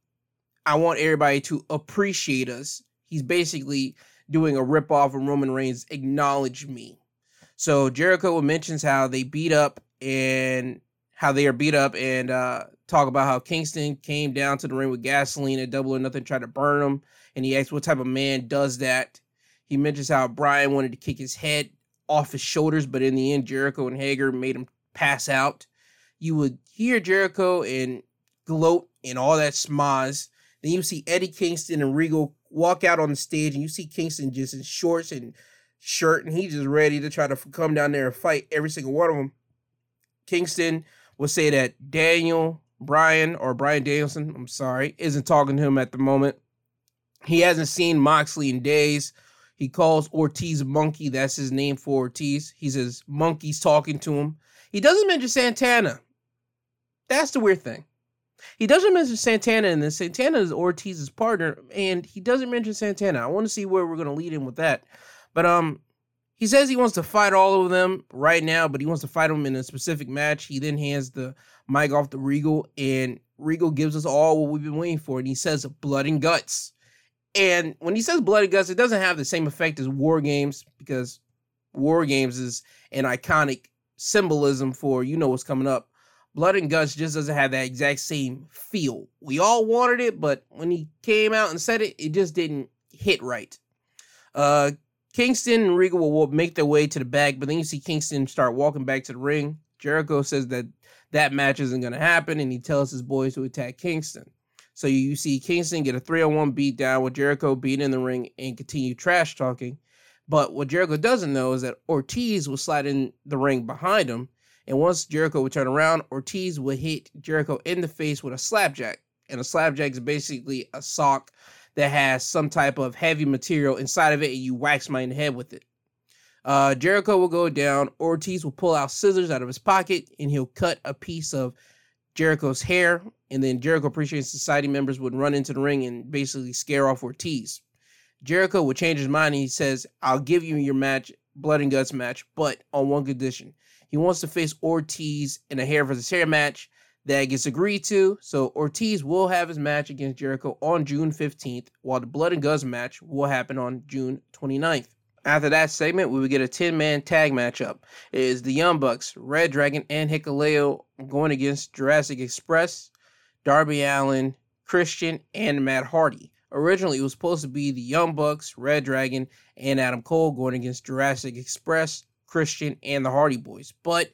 I want everybody to appreciate us. He's basically doing a ripoff of Roman Reigns' Acknowledge Me. So Jericho mentions how they beat up and how they are beat up and uh, talk about how Kingston came down to the ring with gasoline and double or nothing, tried to burn him. And he asks what type of man does that. He mentions how Bryan wanted to kick his head off his shoulders, but in the end, Jericho and Hager made him pass out. You would hear Jericho and gloat and all that smoz then you see Eddie Kingston and Regal walk out on the stage, and you see Kingston just in shorts and shirt, and he's just ready to try to come down there and fight every single one of them. Kingston will say that Daniel Bryan or Bryan Danielson, I'm sorry, isn't talking to him at the moment. He hasn't seen Moxley in days. He calls Ortiz Monkey. That's his name for Ortiz. He says Monkey's talking to him. He doesn't mention Santana. That's the weird thing. He doesn't mention Santana, and then Santana is Ortiz's partner, and he doesn't mention Santana. I want to see where we're going to lead him with that. But um, he says he wants to fight all of them right now, but he wants to fight them in a specific match. He then hands the mic off to Regal, and Regal gives us all what we've been waiting for, and he says blood and guts. And when he says blood and guts, it doesn't have the same effect as War Games because War Games is an iconic symbolism for you know what's coming up. Blood and Guts just doesn't have that exact same feel. We all wanted it, but when he came out and said it, it just didn't hit right. Uh, Kingston and Regal will make their way to the back, but then you see Kingston start walking back to the ring. Jericho says that that match isn't going to happen, and he tells his boys to attack Kingston. So you see Kingston get a 3 on 1 beat down with Jericho being in the ring and continue trash talking. But what Jericho doesn't know is that Ortiz will slide in the ring behind him and once Jericho would turn around, Ortiz would hit Jericho in the face with a slapjack. And a slapjack is basically a sock that has some type of heavy material inside of it, and you wax my head with it. Uh, Jericho will go down. Ortiz will pull out scissors out of his pocket, and he'll cut a piece of Jericho's hair. And then Jericho Appreciation Society members would run into the ring and basically scare off Ortiz. Jericho would change his mind. And he says, "I'll give you your match, blood and guts match, but on one condition: he wants to face Ortiz in a hair versus hair match that gets agreed to. So Ortiz will have his match against Jericho on June 15th, while the Blood and Guts match will happen on June 29th. After that segment, we would get a 10 man tag matchup. It is the Young Bucks, Red Dragon, and Hikuleo going against Jurassic Express, Darby Allin, Christian, and Matt Hardy. Originally, it was supposed to be the Young Bucks, Red Dragon, and Adam Cole going against Jurassic Express, Christian, and the Hardy Boys. But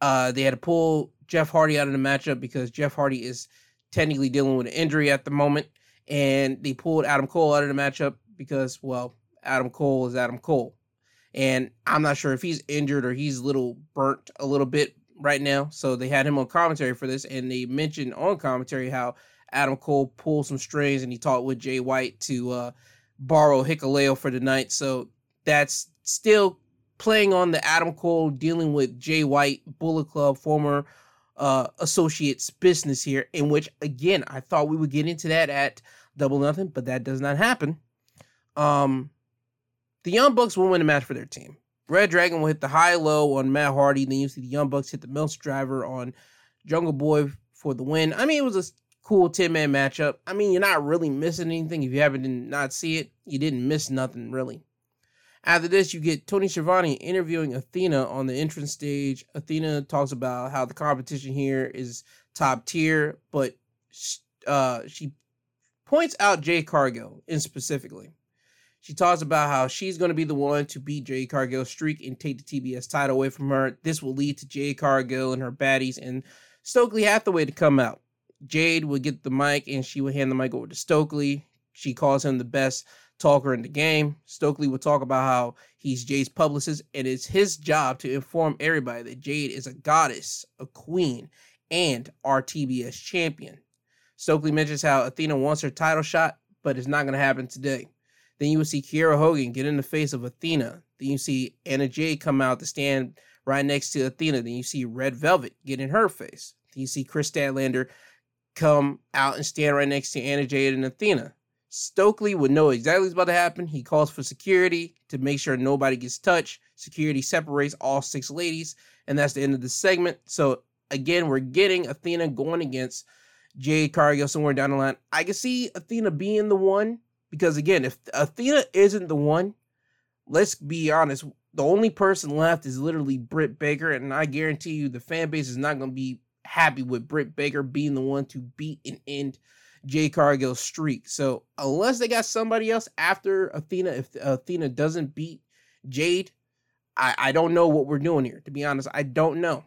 uh, they had to pull Jeff Hardy out of the matchup because Jeff Hardy is technically dealing with an injury at the moment. And they pulled Adam Cole out of the matchup because, well, Adam Cole is Adam Cole. And I'm not sure if he's injured or he's a little burnt a little bit right now. So they had him on commentary for this. And they mentioned on commentary how Adam Cole pulled some strings and he talked with Jay White to uh, borrow Hikuleo for the night. So that's still playing on the Adam Cole dealing with Jay White, Bullet Club, former uh, associates business here, in which again I thought we would get into that at Double Nothing, but that does not happen. Um, the Young Bucks will win the match for their team. Red Dragon will hit the high low on Matt Hardy. Then you see the Young Bucks hit the Meltzer driver on Jungle Boy for the win. I mean, it was a cool 10 man matchup. I mean, you're not really missing anything. If you happen to not see it, you didn't miss nothing really. After this, you get Tony Schiavone interviewing Athena on the entrance stage. Athena talks about how the competition here is top tier, but uh, she points out Jade Cargill in specifically. She talks about how she's going to be the one to beat Jade Cargill's streak and take the TBS title away from her. This will lead to Jade Cargill and her baddies and Stokely Hathaway to come out. Jade would get the mic and she would hand the mic over to Stokely. She calls him the best talker in the game. Stokely will talk about how he's Jade's publicist and it's his job to inform everybody that Jade is a goddess, a queen, and our TBS champion. Stokely mentions how Athena wants her title shot, but it's not going to happen today. Then you will see Kiera Hogan get in the face of Athena. Then you see Anna Jay come out to stand right next to Athena. Then you see Red Velvet get in her face. Then you see Kris Statlander come out and stand right next to Anna Jay and Athena. Stokely would know exactly what's about to happen. He calls for security to make sure nobody gets touched. Security separates all six ladies, and that's the end of the segment. So again, we're getting Athena going against Jade Cargill somewhere down the line. I can see Athena being the one because again, if Athena isn't the one, let's be honest, the only person left is literally Britt Baker, and I guarantee you the fan base is not going to be happy with Britt Baker being the one to beat and end Jade Cargill's streak. So unless they got somebody else after Athena, if Athena doesn't beat Jade, I, I don't know what we're doing here. To be honest, I don't know.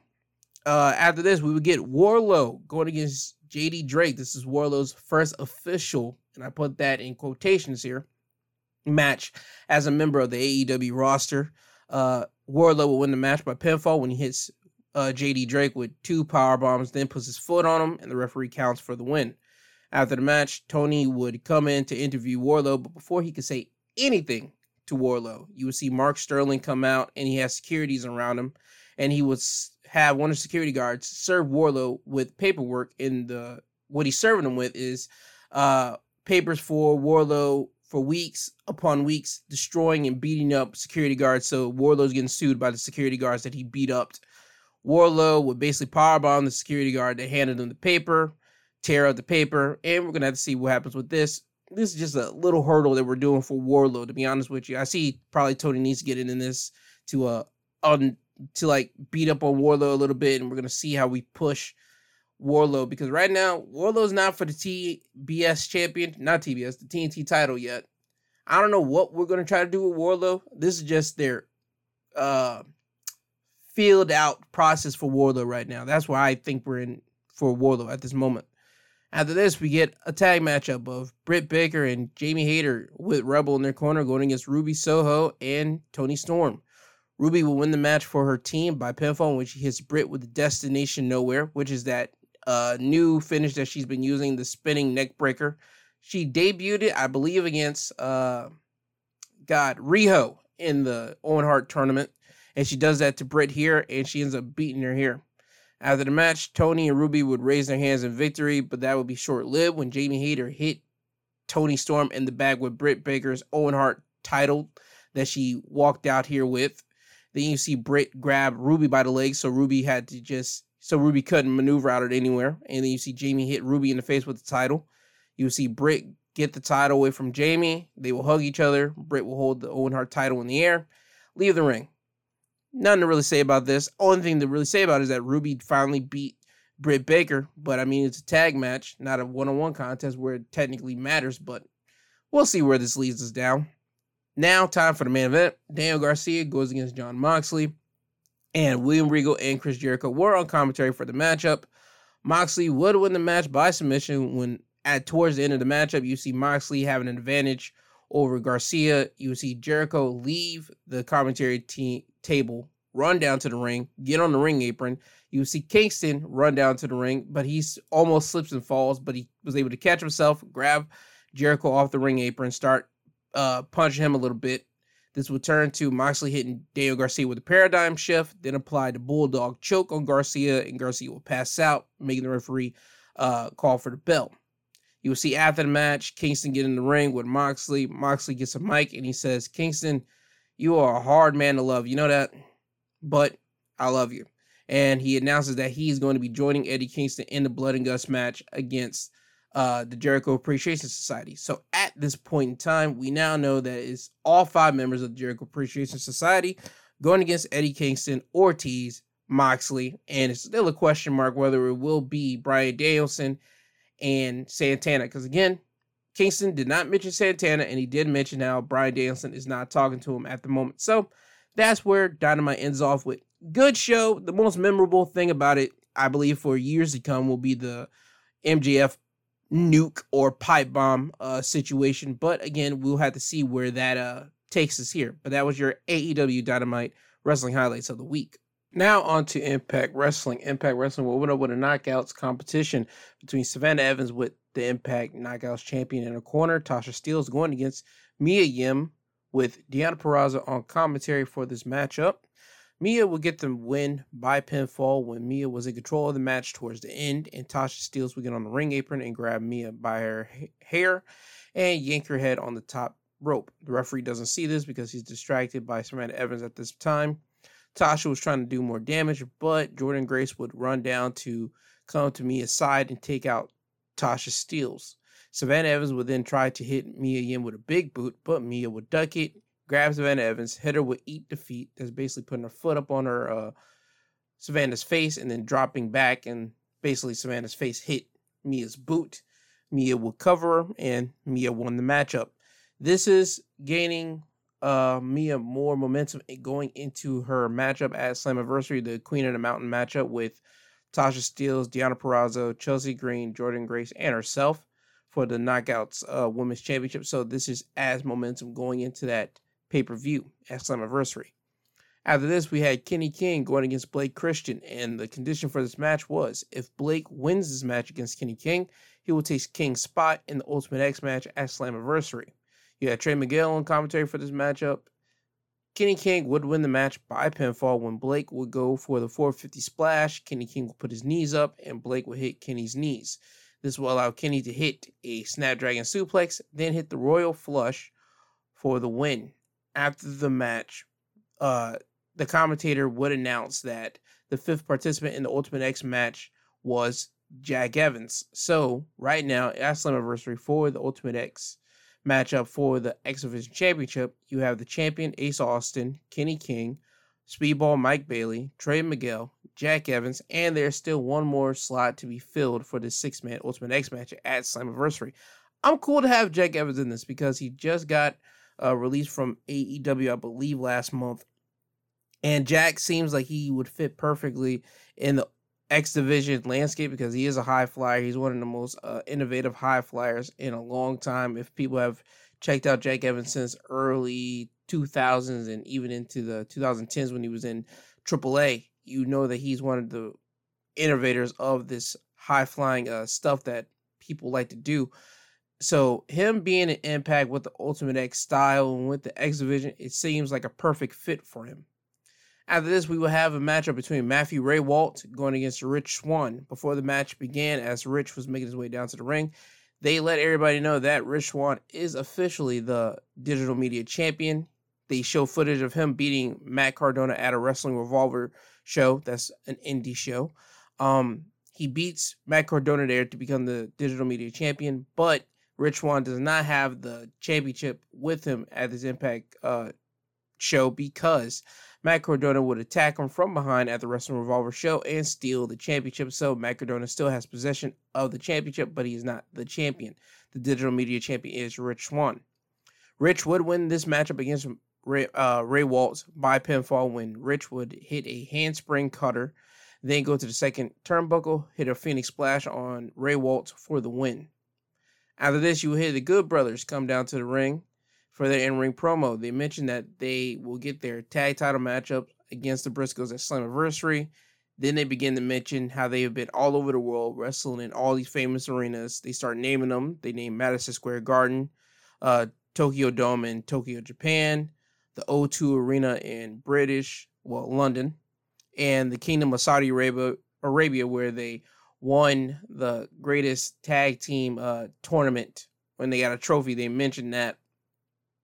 Uh, after this, we would get Wardlow going against JD Drake. This is Wardlow's first official, and I put that in quotations here, match as a member of the AEW roster. Uh, Wardlow will win the match by pinfall when he hits uh, JD Drake with two power bombs, then puts his foot on him, and the referee counts for the win. After the match, Tony would come in to interview Wardlow, but before he could say anything to Wardlow, you would see Mark Sterling come out and he has securities around him, and he would have one of the security guards serve Wardlow with paperwork. In the what he's serving him with is uh, papers for Wardlow for weeks upon weeks, destroying and beating up security guards. So Wardlow's getting sued by the security guards that he beat up. Wardlow would basically powerbomb the security guard that handed him the paper tear out the paper, and we're gonna have to see what happens with this. This is just a little hurdle that we're doing for Wardlow. To be honest with you, I see probably Tony needs to get in this to uh on to like beat up on Wardlow a little bit, and we're gonna see how we push Wardlow because right now Wardlow's not for the TBS champion, not TBS, the TNT title yet. I don't know what we're gonna try to do with Wardlow. This is just their uh filled out process for Wardlow right now. That's why I think we're in for Wardlow at this moment. After this, we get a tag matchup of Britt Baker and Jamie Hayter with Rebel in their corner going against Ruby Soho and Toni Storm. Ruby will win the match for her team by pinfall, in which she hits Britt with Destination Nowhere, which is that uh, new finish that she's been using, the spinning neck breaker. She debuted it, I believe, against uh, God Riho in the Owen Hart tournament, and she does that to Britt here, and she ends up beating her here. After the match, Toni and Ruby would raise their hands in victory, but that would be short lived when Jamie Hayter hit Toni Storm in the back with Britt Baker's Owen Hart title that she walked out here with. Then you see Britt grab Ruby by the leg, so Ruby had to just so Ruby couldn't maneuver out of anywhere. And then you see Jamie hit Ruby in the face with the title. You see Britt get the title away from Jamie. They will hug each other. Britt will hold the Owen Hart title in the air, leave the ring. Nothing to really say about this. Only thing to really say about is that Ruby finally beat Britt Baker, but I mean it's a tag match, not a one-on-one contest where it technically matters. But we'll see where this leads us down. Now, time for the main event. Daniel Garcia goes against Jon Moxley, and William Regal and Chris Jericho were on commentary for the matchup. Moxley would win the match by submission when at towards the end of the matchup, you see Moxley having an advantage over Garcia. You see Jericho leave the commentary te- table, run down to the ring, get on the ring apron. You see Kingston run down to the ring, but he's almost slips and falls, but he was able to catch himself, grab Jericho off the ring apron, start uh, punching him a little bit. This would turn to Moxley hitting Daniel Garcia with a paradigm shift, then apply the bulldog choke on Garcia, and Garcia will pass out, making the referee uh, call for the bell. You will see after the match, Kingston get in the ring with Moxley. Moxley gets a mic and he says, Kingston, you are a hard man to love. You know that? But I love you. And he announces that he's going to be joining Eddie Kingston in the Blood and Guts match against uh, the Jericho Appreciation Society. So at this point in time, we now know that it's all five members of the Jericho Appreciation Society going against Eddie Kingston, Ortiz, Moxley, and it's still a question mark whether it will be Bryan Danielson and Santana. Because again, Kingston did not mention Santana, and he did mention how Bryan Danielson is not talking to him at the moment. So that's where Dynamite ends off with good show. The most memorable thing about it, I believe, for years to come, will be the MJF nuke or pipe bomb uh, situation. But again, we'll have to see where that uh, takes us here. But that was your AEW Dynamite wrestling highlights of the week. Now on to Impact Wrestling. Impact Wrestling will open up with a knockouts competition between Savannah Evans with the Impact Knockouts champion in a corner. Tasha Steelz going against Mia Yim with Deonna Purrazzo on commentary for this matchup. Mia will get the win by pinfall when Mia was in control of the match towards the end, and Tasha Steelz will get on the ring apron and grab Mia by her hair and yank her head on the top rope. The referee doesn't see this because he's distracted by Savannah Evans at this time. Tasha was trying to do more damage, but Jordynne Grace would run down to come to Mia's side and take out Tasha Steelz. Savannah Evans would then try to hit Mia Yim with a big boot, but Mia would duck it, grab Savannah Evans, hit her with eat defeat. That's basically putting her foot up on her uh, Savannah's face and then dropping back, and basically Savannah's face hit Mia's boot. Mia would cover her, and Mia won the matchup. This is gaining uh, Mia more momentum going into her matchup at Slammiversary, the Queen of the Mountain matchup with Tasha Steelz, Deonna Purrazzo, Chelsea Green, Jordynne Grace, and herself for the Knockouts uh, Women's Championship. So this is as momentum going into that pay per view at Slammiversary. After this, we had Kenny King going against Blake Christian, and the condition for this match was if Blake wins this match against Kenny King, he will take King's spot in the Ultimate X match at Slammiversary. You had Trey Miguel on commentary for this matchup. Kenny King would win the match by pinfall when Blake would go for the 450 splash. Kenny King would put his knees up and Blake would hit Kenny's knees. This will allow Kenny to hit a Snapdragon suplex, then hit the Royal Flush for the win. After the match, uh, the commentator would announce that the fifth participant in the Ultimate X match was Jack Evans. So, right now, at Slammiversary for the Ultimate X matchup for the X Division Championship, you have the champion Ace Austin, Kenny King, Speedball Mike Bailey, Trey Miguel, Jack Evans, and there's still one more slot to be filled for the six man Ultimate X match at Slammiversary. I'm cool to have Jack Evans in this because he just got uh, released from AEW, I believe, last month. And Jack seems like he would fit perfectly in the X Division landscape because he is a high flyer. He's one of the most uh, innovative high flyers in a long time. If people have checked out Jack Evans since early 2000s and even into the 2010s when he was in AAA, you know that he's one of the innovators of this high flying uh, stuff that people like to do. So him being an impact with the Ultimate X style and with the X Division, it seems like a perfect fit for him. After this, we will have a matchup between Matthew Rehwoldt going against Rich Swann. Before the match began, as Rich was making his way down to the ring, they let everybody know that Rich Swann is officially the digital media champion. They show footage of him beating Matt Cardona at a Wrestling Revolver show. That's an indie show. Um, he beats Matt Cardona there to become the digital media champion, but Rich Swann does not have the championship with him at this Impact uh, show because Matt Cardona would attack him from behind at the Wrestling Revolver show and steal the championship. So Matt Cardona still has possession of the championship, but he is not the champion. The digital media champion is Rich Swann. Rich would win this matchup against Ray, uh, Ray Waltz by pinfall when Rich would hit a handspring cutter, then go to the second turnbuckle, hit a Phoenix splash on Ray Waltz for the win. After this, you will hear the Good Brothers come down to the ring for their in-ring promo. They mentioned that they will get their tag title matchup against the Briscoes at Slammiversary. Then they begin to mention how they have been all over the world wrestling in all these famous arenas. They start naming them. They name Madison Square Garden, uh, Tokyo Dome in Tokyo, Japan, the O2 Arena in British, well, London, and the Kingdom of Saudi Arabia, Arabia where they won the greatest tag team uh, tournament when they got a trophy. They mentioned that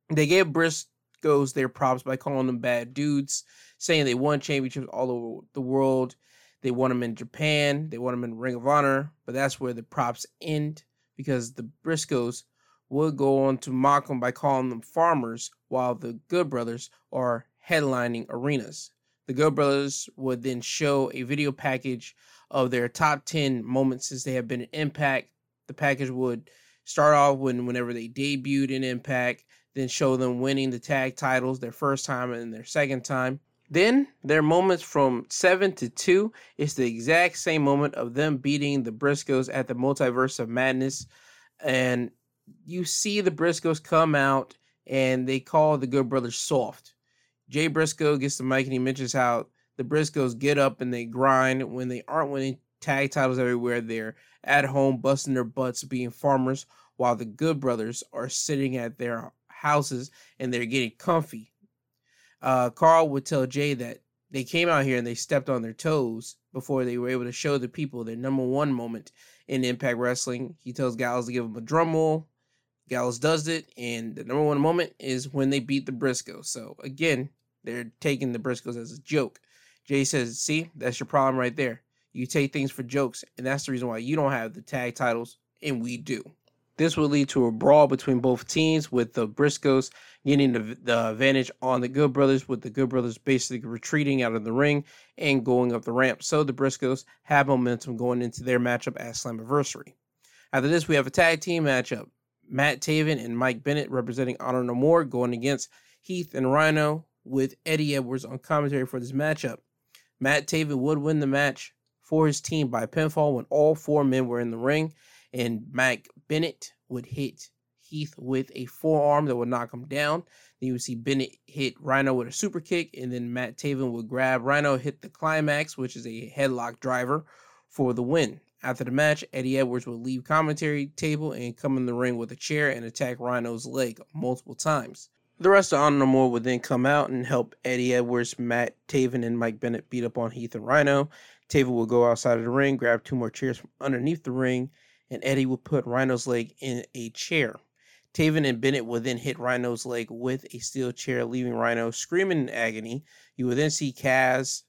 they gave Briscoes their props by calling them bad dudes, saying they won championships all over the world. They won them in Japan, they won them in Ring of Honor, but that's where the props end because the Briscoes would go on to mock them by calling them farmers, while the Good Brothers are headlining arenas. The Good Brothers would then show a video package of their top 10 moments since they have been in Impact. The package would start off when whenever they debuted in Impact, then show them winning the tag titles their first time and their second time. Then their moments from 7 to 2 is the exact same moment of them beating the Briscoes at the Multiverse of Madness. And you see the Briscoes come out and they call the Good Brothers soft. Jay Briscoe gets the mic and he mentions how the Briscoes get up and they grind when they aren't winning tag titles everywhere. They're at home busting their butts being farmers while the Good Brothers are sitting at their houses and they're getting comfy. Uh, Karl would tell Jay that they came out here and they stepped on their toes before they were able to show the people their number one moment in Impact Wrestling. He tells Gallows to give him a drum roll. Gallows does it, and the number one moment is when they beat the Briscoes. So again, they're taking the Briscoes as a joke. Jay says, "See, that's your problem right there. You take things for jokes, and that's the reason why you don't have the tag titles, and we do." This will lead to a brawl between both teams, with the Briscoes getting the, the advantage on the Good Brothers, with the Good Brothers basically retreating out of the ring and going up the ramp. So the Briscoes have momentum going into their matchup at Slammiversary. After this, we have a tag team matchup. Matt Taven and Mike Bennett representing Honor No More going against Heath and Rhino with Eddie Edwards on commentary for this matchup. Matt Taven would win the match for his team by pinfall when all four men were in the ring, and Mike Bennett would hit Heath with a forearm that would knock him down. Then you would see Bennett hit Rhino with a super kick, and then Matt Taven would grab Rhino, hit the climax, which is a headlock driver, for the win. After the match, Eddie Edwards would leave commentary table and come in the ring with a chair and attack Rhino's leg multiple times. The rest of Honor No More would then come out and help Eddie Edwards, Matt Taven, and Mike Bennett beat up on Heath and Rhino. Taven would go outside of the ring, grab two more chairs from underneath the ring, and Eddie would put Rhino's leg in a chair. Taven and Bennett would then hit Rhino's leg with a steel chair, leaving Rhino screaming in agony. You would then see Kaz,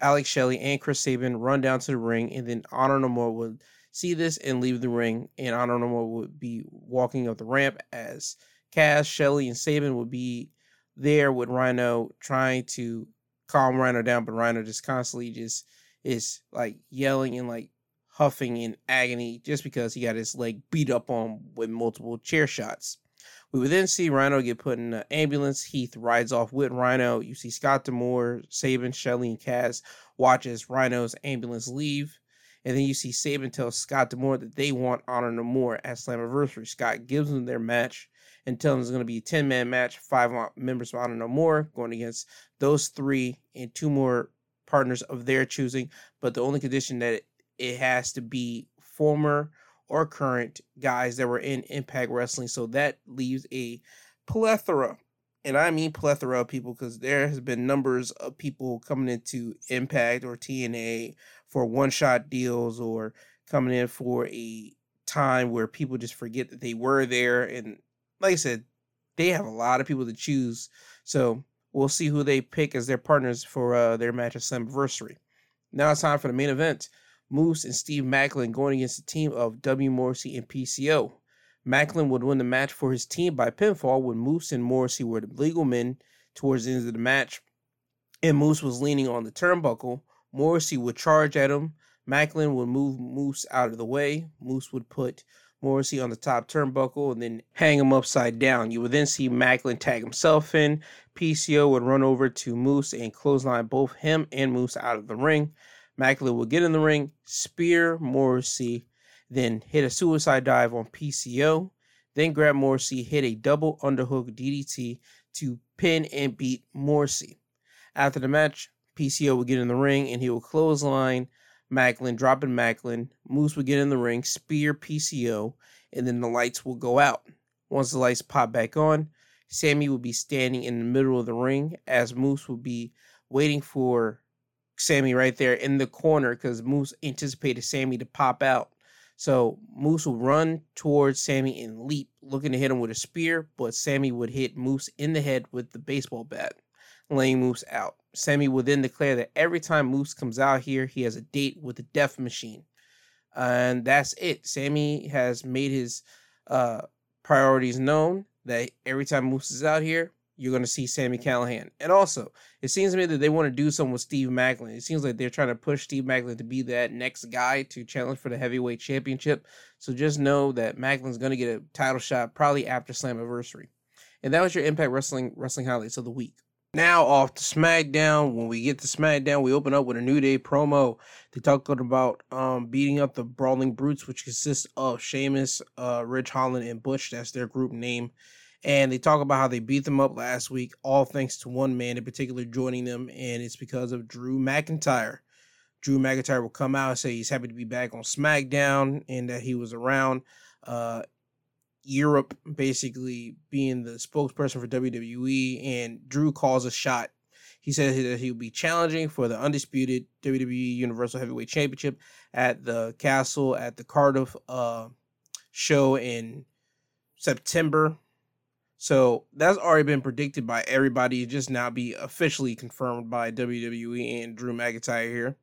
Alex Shelley and Chris Sabin run down to the ring, and then Honor No More would see this and leave the ring, and Honor No More would be walking up the ramp as Kaz, Shelley, and Sabin would be there with Rhino trying to calm Rhino down, but Rhino just constantly just is like yelling and like huffing in agony just because he got his leg beat up on with multiple chair shots. We would then see Rhino get put in an ambulance. Heath rides off with Rhino. You see Scott D'Amore, Sabin, Shelley, and Kaz watch as Rhino's ambulance leave. And then you see Sabin tell Scott D'Amore that they want Honor No More at Slammiversary. Scott gives them their match and tells them it's going to be a 10 man match, five members of Honor No More going against those three and two more partners of their choosing. But the only condition that it, has to be former or current guys that were in Impact Wrestling. So that leaves a plethora, and I mean plethora of people because there has been numbers of people coming into Impact or TNA for one shot deals or coming in for a time where people just forget that they were there. And like I said, they have a lot of people to choose. So we'll see who they pick as their partners for uh, their match at Slammiversary. Now it's time for the main event. Moose and Steve Maclin going against the team of W. Morrissey and PCO. Maclin would win the match for his team by pinfall when Moose and Morrissey were the legal men towards the end of the match. And Moose was leaning on the turnbuckle. Morrissey would charge at him. Maclin would move Moose out of the way. Moose would put Morrissey on the top turnbuckle and then hang him upside down. You would then see Macklin tag himself in. PCO would run over to Moose and clothesline both him and Moose out of the ring. Maclin would get in the ring, spear Morrissey, then hit a suicide dive on PCO, then grab Morrissey, hit a double underhook DDT to pin and beat Morrissey. After the match, PCO would get in the ring and he would clothesline Maclin, dropping Maclin. Moose would get in the ring, spear PCO, and then the lights will go out. Once the lights pop back on, Sammy would be standing in the middle of the ring as Moose would be waiting for Sami right there in the corner because Moose anticipated Sami to pop out. So Moose will run towards Sami and leap, looking to hit him with a spear, but Sami would hit Moose in the head with the baseball bat, laying Moose out. Sami would then declare that every time Moose comes out here, he has a date with the Death Machine. And that's it. Sami has made his uh, priorities known that every time Moose is out here, you're going to see Sami Callihan. And also, it seems to me that they want to do something with Steve Maclin. It seems like they're trying to push Steve Maclin to be that next guy to challenge for the heavyweight championship. So just know that Maclin's going to get a title shot probably after Slammiversary. And that was your Impact Wrestling wrestling highlights of the week. Now off to SmackDown. When we get to SmackDown, we open up with a New Day promo. They talk about um, beating up the Brawling Brutes, which consists of Sheamus, uh, Ridge Holland, and Butch. That's their group name. And they talk about how they beat them up last week, all thanks to one man in particular joining them, and it's because of Drew McIntyre. Drew McIntyre will come out and say he's happy to be back on SmackDown and that he was around uh, Europe, basically being the spokesperson for WWE. And Drew calls a shot. He said that he will be challenging for the undisputed WWE Universal Heavyweight Championship at the Castle at the Cardiff uh, show in September so that's already been predicted by everybody. It just now be officially confirmed by WWE and Drew McIntyre here.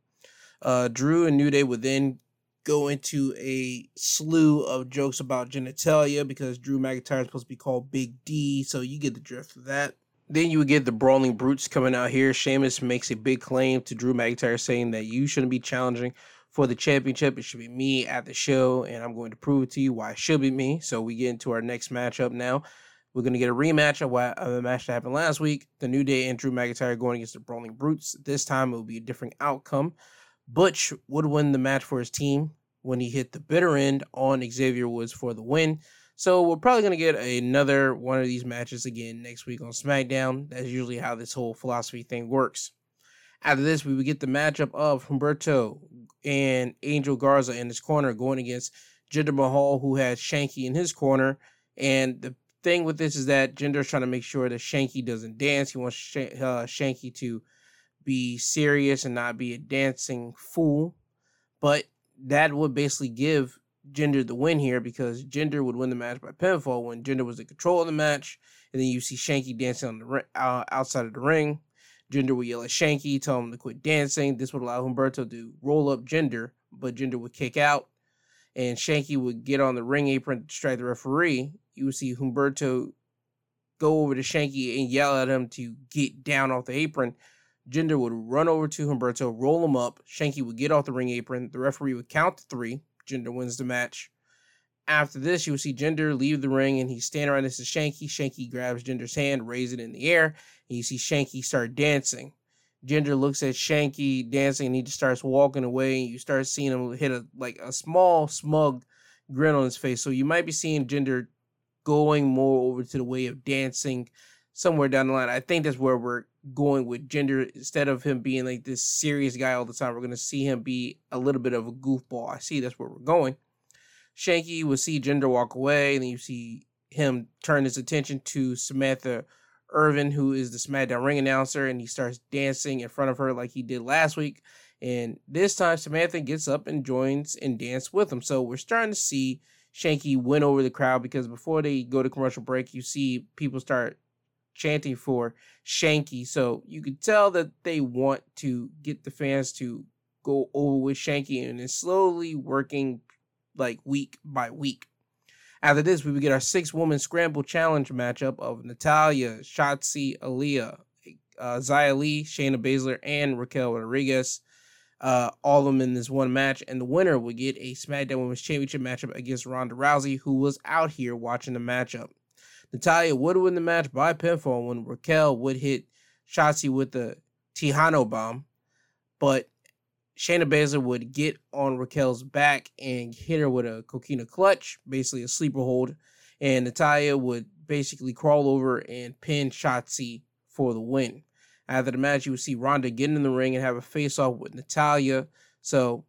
Uh, Drew and New Day would then go into a slew of jokes about genitalia because Drew McIntyre is supposed to be called Big D. So you get the drift of that. Then you would get the Brawling Brutes coming out here. Sheamus makes a big claim to Drew McIntyre saying that you shouldn't be challenging for the championship. It should be me at the show, and I'm going to prove to you why it should be me. So we get into our next matchup now. We're going to get a rematch of, what, of the match that happened last week. The New Day and Drew McIntyre going against the Brawling Brutes. This time it will be a different outcome. Butch would win the match for his team when he hit the bitter end on Xavier Woods for the win. So we're probably going to get another one of these matches again next week on SmackDown. That's usually how this whole philosophy thing works. After this, we would get the matchup of Humberto and Angel Garza in his corner going against Jinder Mahal, who had Shanky in his corner. And the thing with this is that Jinder's trying to make sure that Shanky doesn't dance. He wants Sh- uh, Shanky to be serious and not be a dancing fool. But that would basically give Jinder the win here because Jinder would win the match by pinfall when Jinder was in control of the match. And then you see Shanky dancing on the uh, outside of the ring. Jinder would yell at Shanky, tell him to quit dancing. This would allow Humberto to roll up Jinder, but Jinder would kick out. And Shanky would get on the ring apron to distract the referee you would see Humberto go over to Shanky and yell at him to get down off the apron. Jinder would run over to Humberto, roll him up. Shanky would get off the ring apron. The referee would count to three. Jinder wins the match. After this, you would see Jinder leave the ring and he's standing right next to Shanky. Shanky grabs Jinder's hand, raises it in the air, and you see Shanky start dancing. Jinder looks at Shanky dancing and he just starts walking away. And you start seeing him hit a like a small smug grin on his face. So you might be seeing Jinder going more over to the way of dancing somewhere down the line. I think that's where we're going with Jinder. Instead of him being like this serious guy all the time, we're going to see him be a little bit of a goofball. I see that's where we're going. Shanky will see Jinder walk away, and then you see him turn his attention to Samantha Irvin, who is the SmackDown ring announcer, and he starts dancing in front of her like he did last week. And this time, Samantha gets up and joins and dance with him. So we're starting to see Shanky win over the crowd because before they go to commercial break, you see people start chanting for Shanky. So you could tell that they want to get the fans to go over with Shanky and it's slowly working like week by week. After this, we would get our six woman scramble challenge matchup of Natalya, Shotzi, Aaliyah, uh, Xia Li, Shayna Baszler, and Raquel Rodriguez. Uh, all of them in this one match, and the winner would get a SmackDown Women's Championship matchup against Ronda Rousey, who was out here watching the matchup. Natalya would win the match by pinfall when Raquel would hit Shotzi with the Tejano bomb, but Shayna Baszler would get on Raquel's back and hit her with a coquina clutch, basically a sleeper hold, and Natalya would basically crawl over and pin Shotzi for the win. After the match, you would see Ronda get in the ring and have a face off with Natalya. So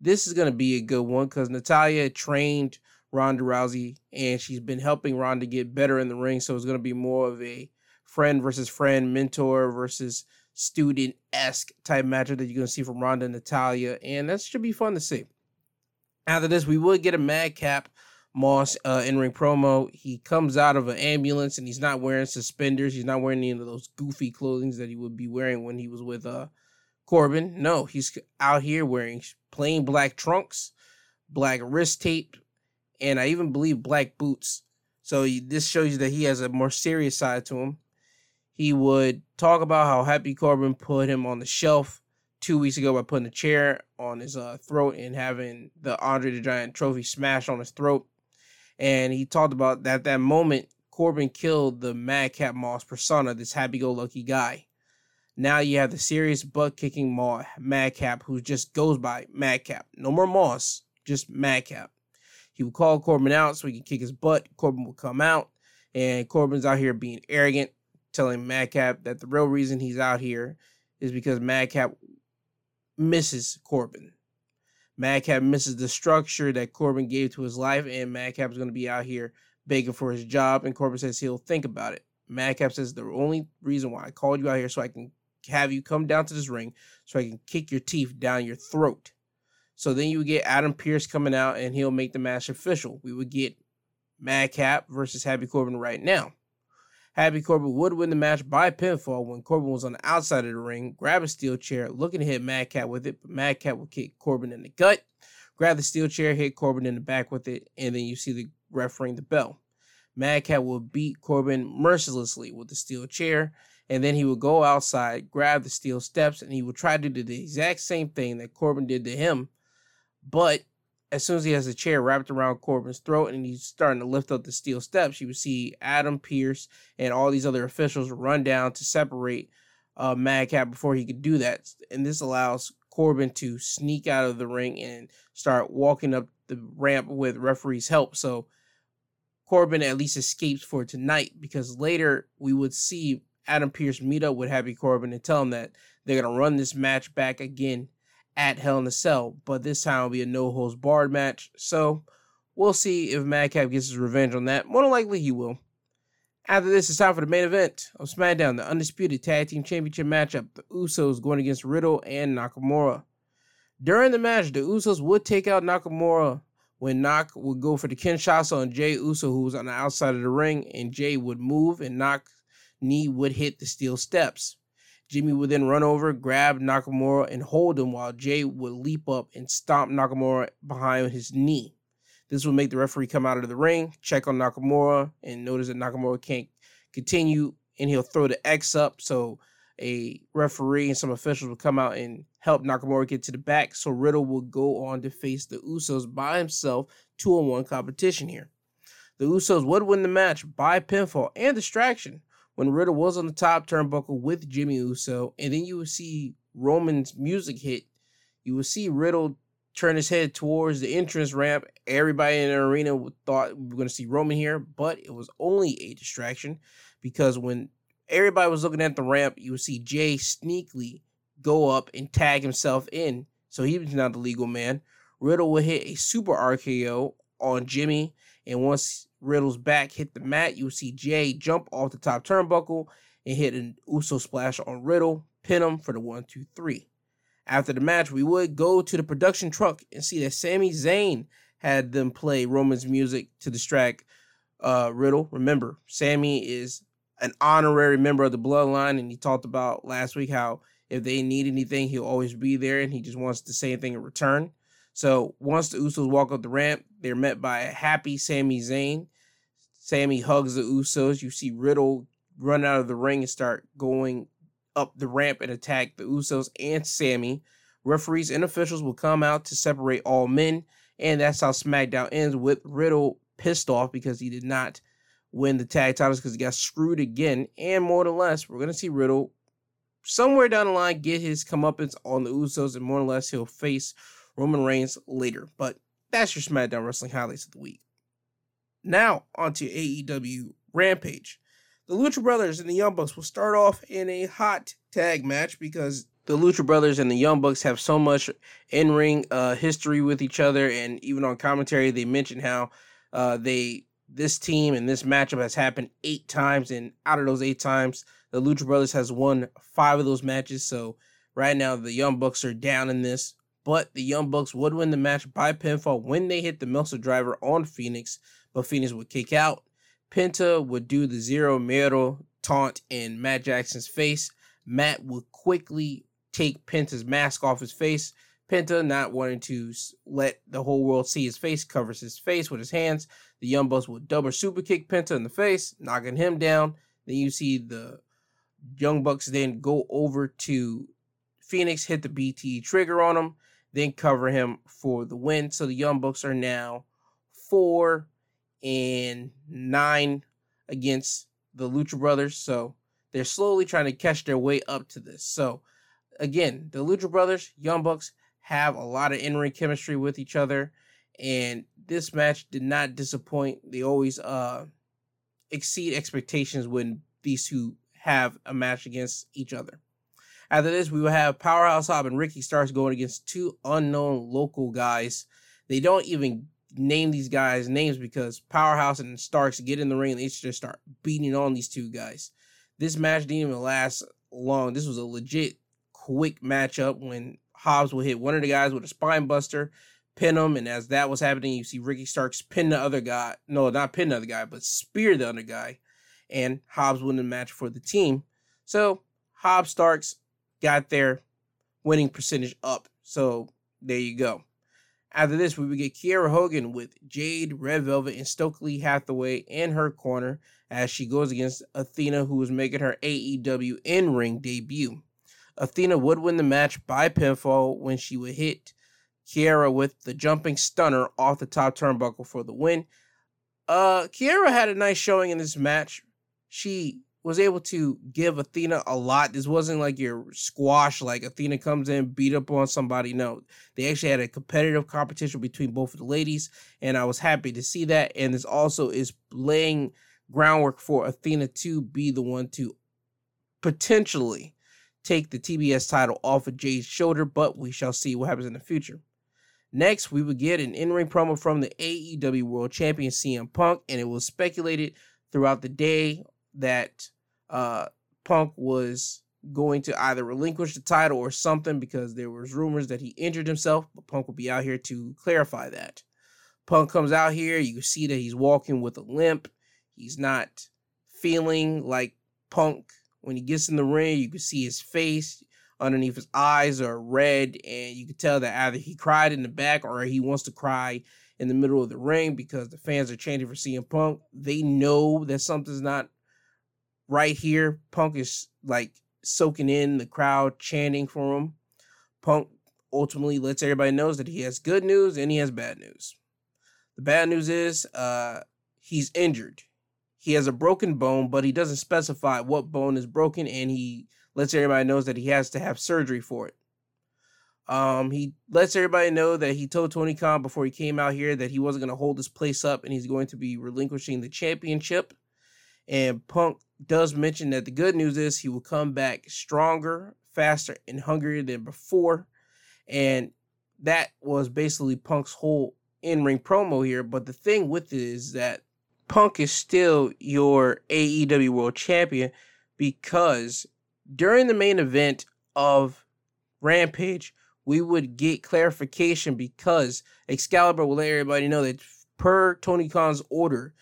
this is going to be a good one because Natalya trained Ronda Rousey and she's been helping Ronda get better in the ring. So it's going to be more of a friend versus friend, mentor versus student esque type matchup that you're going to see from Ronda and Natalya. And that should be fun to see. After this, we would get a Madcap Moss uh, in ring promo. He comes out of an ambulance and he's not wearing suspenders. He's not wearing any of those goofy clothing that he would be wearing when he was with uh, Corbin. No, he's out here wearing plain black trunks, black wrist tape, and I even believe black boots. So he, this shows you that he has a more serious side to him he would talk about how Happy Corbin put him on the shelf two weeks ago by putting a chair on his uh, throat and having the Andre the Giant trophy smashed on his throat. And he talked about that that moment Corbin killed the Madcap Moss persona, this happy-go-lucky guy. Now you have the serious butt-kicking Madcap who just goes by Madcap. No more Moss, just Madcap. He would call Corbin out so he could kick his butt. Corbin would come out, and Corbin's out here being arrogant telling Madcap that the real reason he's out here is because Madcap misses Corbin. Madcap misses the structure that Corbin gave to his life, and Madcap is going to be out here begging for his job. And Corbin says he'll think about it. Madcap says the only reason why I called you out here so I can have you come down to this ring so I can kick your teeth down your throat. So then you get Adam Pearce coming out and he'll make the match official. We would get Madcap versus Happy Corbin right now. Happy Corbin would win the match by pinfall when Corbin was on the outside of the ring, grab a steel chair, looking to hit Madcap with it, but Madcap would kick Corbin in the gut, grab the steel chair, hit Corbin in the back with it, and then you see the ref ring the bell. Madcap would beat Corbin mercilessly with the steel chair, and then he would go outside, grab the steel steps, and he would try to do the exact same thing that Corbin did to him, but as soon as he has a chair wrapped around Corbin's throat and he's starting to lift up the steel steps, you would see Adam Pearce and all these other officials run down to separate uh, Madcap before he could do that. And this allows Corbin to sneak out of the ring and start walking up the ramp with referee's help. So Corbin at least escapes for tonight because later we would see Adam Pearce meet up with Happy Corbin and tell him that they're going to run this match back again at Hell in a Cell, but this time will be a no holds barred match. So we'll see if Madcap gets his revenge on that. More than likely, he will. After this, it's time for the main event of SmackDown, the Undisputed Tag Team Championship matchup. The Usos going against Riddle and Nakamura. During the match, the Usos would take out Nakamura when Nak would go for the Kinshasa on Jay Uso, who was on the outside of the ring, and Jay would move and Nak knee would hit the steel steps. Jimmy would then run over, grab Nakamura, and hold him while Jay would leap up and stomp Nakamura behind his knee. This would make the referee come out of the ring, check on Nakamura, and notice that Nakamura can't continue, and he'll throw the X up. So a referee and some officials would come out and help Nakamura get to the back. So Riddle will go on to face the Usos by himself, two on one competition here. The Usos would win the match by pinfall and distraction when Riddle was on the top turnbuckle with Jimmy Uso, and then you would see Roman's music hit, you would see Riddle turn his head towards the entrance ramp. Everybody in the arena thought we were going to see Roman here, but it was only a distraction because when everybody was looking at the ramp, you would see Jay sneakily go up and tag himself in. So he was not the legal man. Riddle would hit a super RKO on Jimmy, and once Riddle's back hit the mat. You see Jay jump off the top turnbuckle and hit an Uso splash on Riddle, pin him for the one, two, three. After the match, we would go to the production truck and see that Sami Zayn had them play Roman's music to distract uh, Riddle. Remember, Sami is an honorary member of the bloodline, and he talked about last week how if they need anything, he'll always be there, and he just wants the same thing in return. So once the Usos walk up the ramp, they're met by a happy Sami Zayn. Sami hugs the Usos. You see Riddle run out of the ring and start going up the ramp and attack the Usos and Sami. Referees and officials will come out to separate all men, and that's how SmackDown ends with Riddle pissed off because he did not win the tag titles because he got screwed again. And more or less, we're gonna see Riddle somewhere down the line get his comeuppance on the Usos, and more or less he'll face Roman Reigns later. But that's your SmackDown Wrestling highlights of the week. Now onto AEW Rampage. The Lucha Brothers and the Young Bucks will start off in a hot tag match because the Lucha Brothers and the Young Bucks have so much in ring uh, history with each other, and even on commentary, they mention how uh, they this team and this matchup has happened eight times, and out of those eight times, the Lucha Brothers has won five of those matches. So right now, the Young Bucks are down in this, but the Young Bucks would win the match by pinfall when they hit the Meltzer driver on Fenix, but Fenix would kick out. Penta would do the zero Miedo taunt in Matt Jackson's face. Matt would quickly take Penta's mask off his face. Penta, not wanting to let the whole world see his face, covers his face with his hands. The Young Bucks would double super kick Penta in the face, knocking him down. Then you see the Young Bucks then go over to Fenix, hit the BTE trigger on him, then cover him for the win. So the Young Bucks are now four and nine against the Lucha Brothers. So they're slowly trying to catch their way up to this. So again, the Lucha Brothers, Young Bucks have a lot of in-ring chemistry with each other, and this match did not disappoint. They always uh exceed expectations when these two have a match against each other. After this, we will have Powerhouse Hobbs and Ricky Starks going against two unknown local guys. They don't even name these guys names because Powerhouse and Starks get in the ring and they just start beating on these two guys. This match didn't even last long. This was a legit quick matchup when Hobbs will hit one of the guys with a spine buster, pin him, and as that was happening, you see Ricky Starks pin the other guy. No, not pin the other guy, but spear the other guy and Hobbs won the match for the team. So Hobbs Starks got their winning percentage up. So there you go. After this, we would get Kiera Hogan with Jade, Red Velvet, and Stokely Hathaway in her corner as she goes against Athena, who is making her AEW in ring debut. Athena would win the match by pinfall when she would hit Kiera with the jumping stunner off the top turnbuckle for the win. Uh, Kiera had a nice showing in this match, she was able to give Athena a lot. This wasn't like your squash, like Athena comes in, beat up on somebody. No, they actually had a competitive competition between both of the ladies, and I was happy to see that. And this also is laying groundwork for Athena to be the one to potentially take the TBS title off of Jay's shoulder, but we shall see what happens in the future. Next, we would get an in ring promo from the AEW World Champion CM Punk, and it was speculated throughout the day that uh, Punk was going to either relinquish the title or something because there was rumors that he injured himself, but Punk will be out here to clarify that. Punk comes out here, you can see that he's walking with a limp. He's not feeling like Punk. When he gets in the ring, you can see his face underneath his eyes are red, and you can tell that either he cried in the back or he wants to cry in the middle of the ring because the fans are chanting for CM Punk. They know that something's not right here, Punk is like soaking in the crowd chanting for him. Punk ultimately lets everybody knows that he has good news and he has bad news. The bad news is uh he's injured. He has a broken bone, but he doesn't specify what bone is broken and he lets everybody knows that he has to have surgery for it. Um, he lets everybody know that he told Tony Khan before he came out here that he wasn't going to hold this place up and he's going to be relinquishing the championship. And Punk does mention that the good news is he will come back stronger, faster, and hungrier than before. And that was basically Punk's whole in ring promo here. But the thing with it is that Punk is still your AEW World Champion because during the main event of Rampage, we would get clarification because Excalibur will let everybody know that per Tony Khan's order,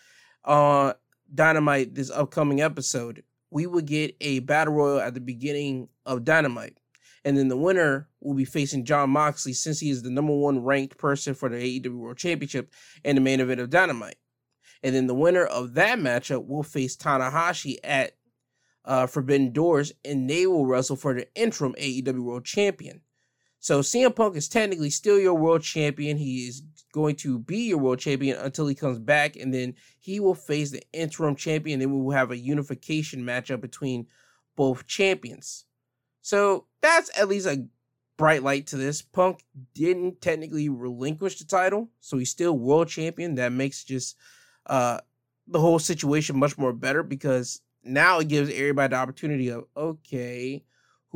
uh, Dynamite this upcoming episode, we would get a battle royal at the beginning of Dynamite. And then the winner will be facing Jon Moxley since he is the number one ranked person for the AEW World Championship and the main event of Dynamite. And then the winner of that matchup will face Tanahashi at uh, Forbidden Doors, and they will wrestle for the interim AEW World Champion. So CM Punk is technically still your world champion. He is going to be your world champion until he comes back, and then he will face the interim champion. Then we will have a unification matchup between both champions. So that's at least a bright light to this. Punk didn't technically relinquish the title, so he's still world champion. That makes just uh, the whole situation much more better because now it gives everybody the opportunity of okay,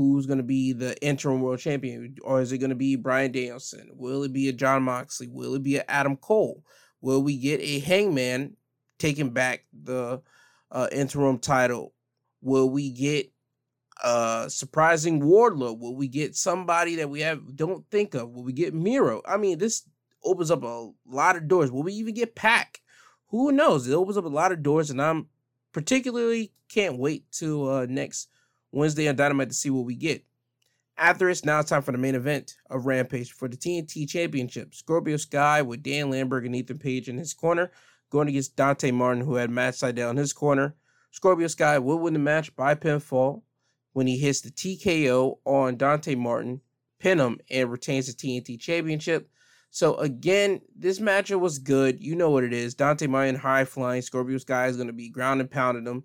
who's going to be the interim world champion, or is it going to be Bryan Danielson? Will it be a Jon Moxley? Will it be a Adam Cole? Will we get a Hangman taking back the uh, interim title? Will we get a surprising Wardlow? Will we get somebody that we have don't think of? Will we get Miro? I mean, this opens up a lot of doors. Will we even get PAC? Who knows? It opens up a lot of doors, and I'm particularly can't wait to uh, next Wednesday on Dynamite to see what we get. After this, now it's time for the main event of Rampage for the TNT Championship. Scorpio Sky with Dan Lambert and Ethan Page in his corner, going against Dante Martin, who had Matt Sydal in his corner. Scorpio Sky will win the match by pinfall when he hits the TKO on Dante Martin, pin him, and retains the TNT Championship. So again, this matchup was good. You know what it is. Dante Martin high flying. Scorpio Sky is going to be ground and pounding him.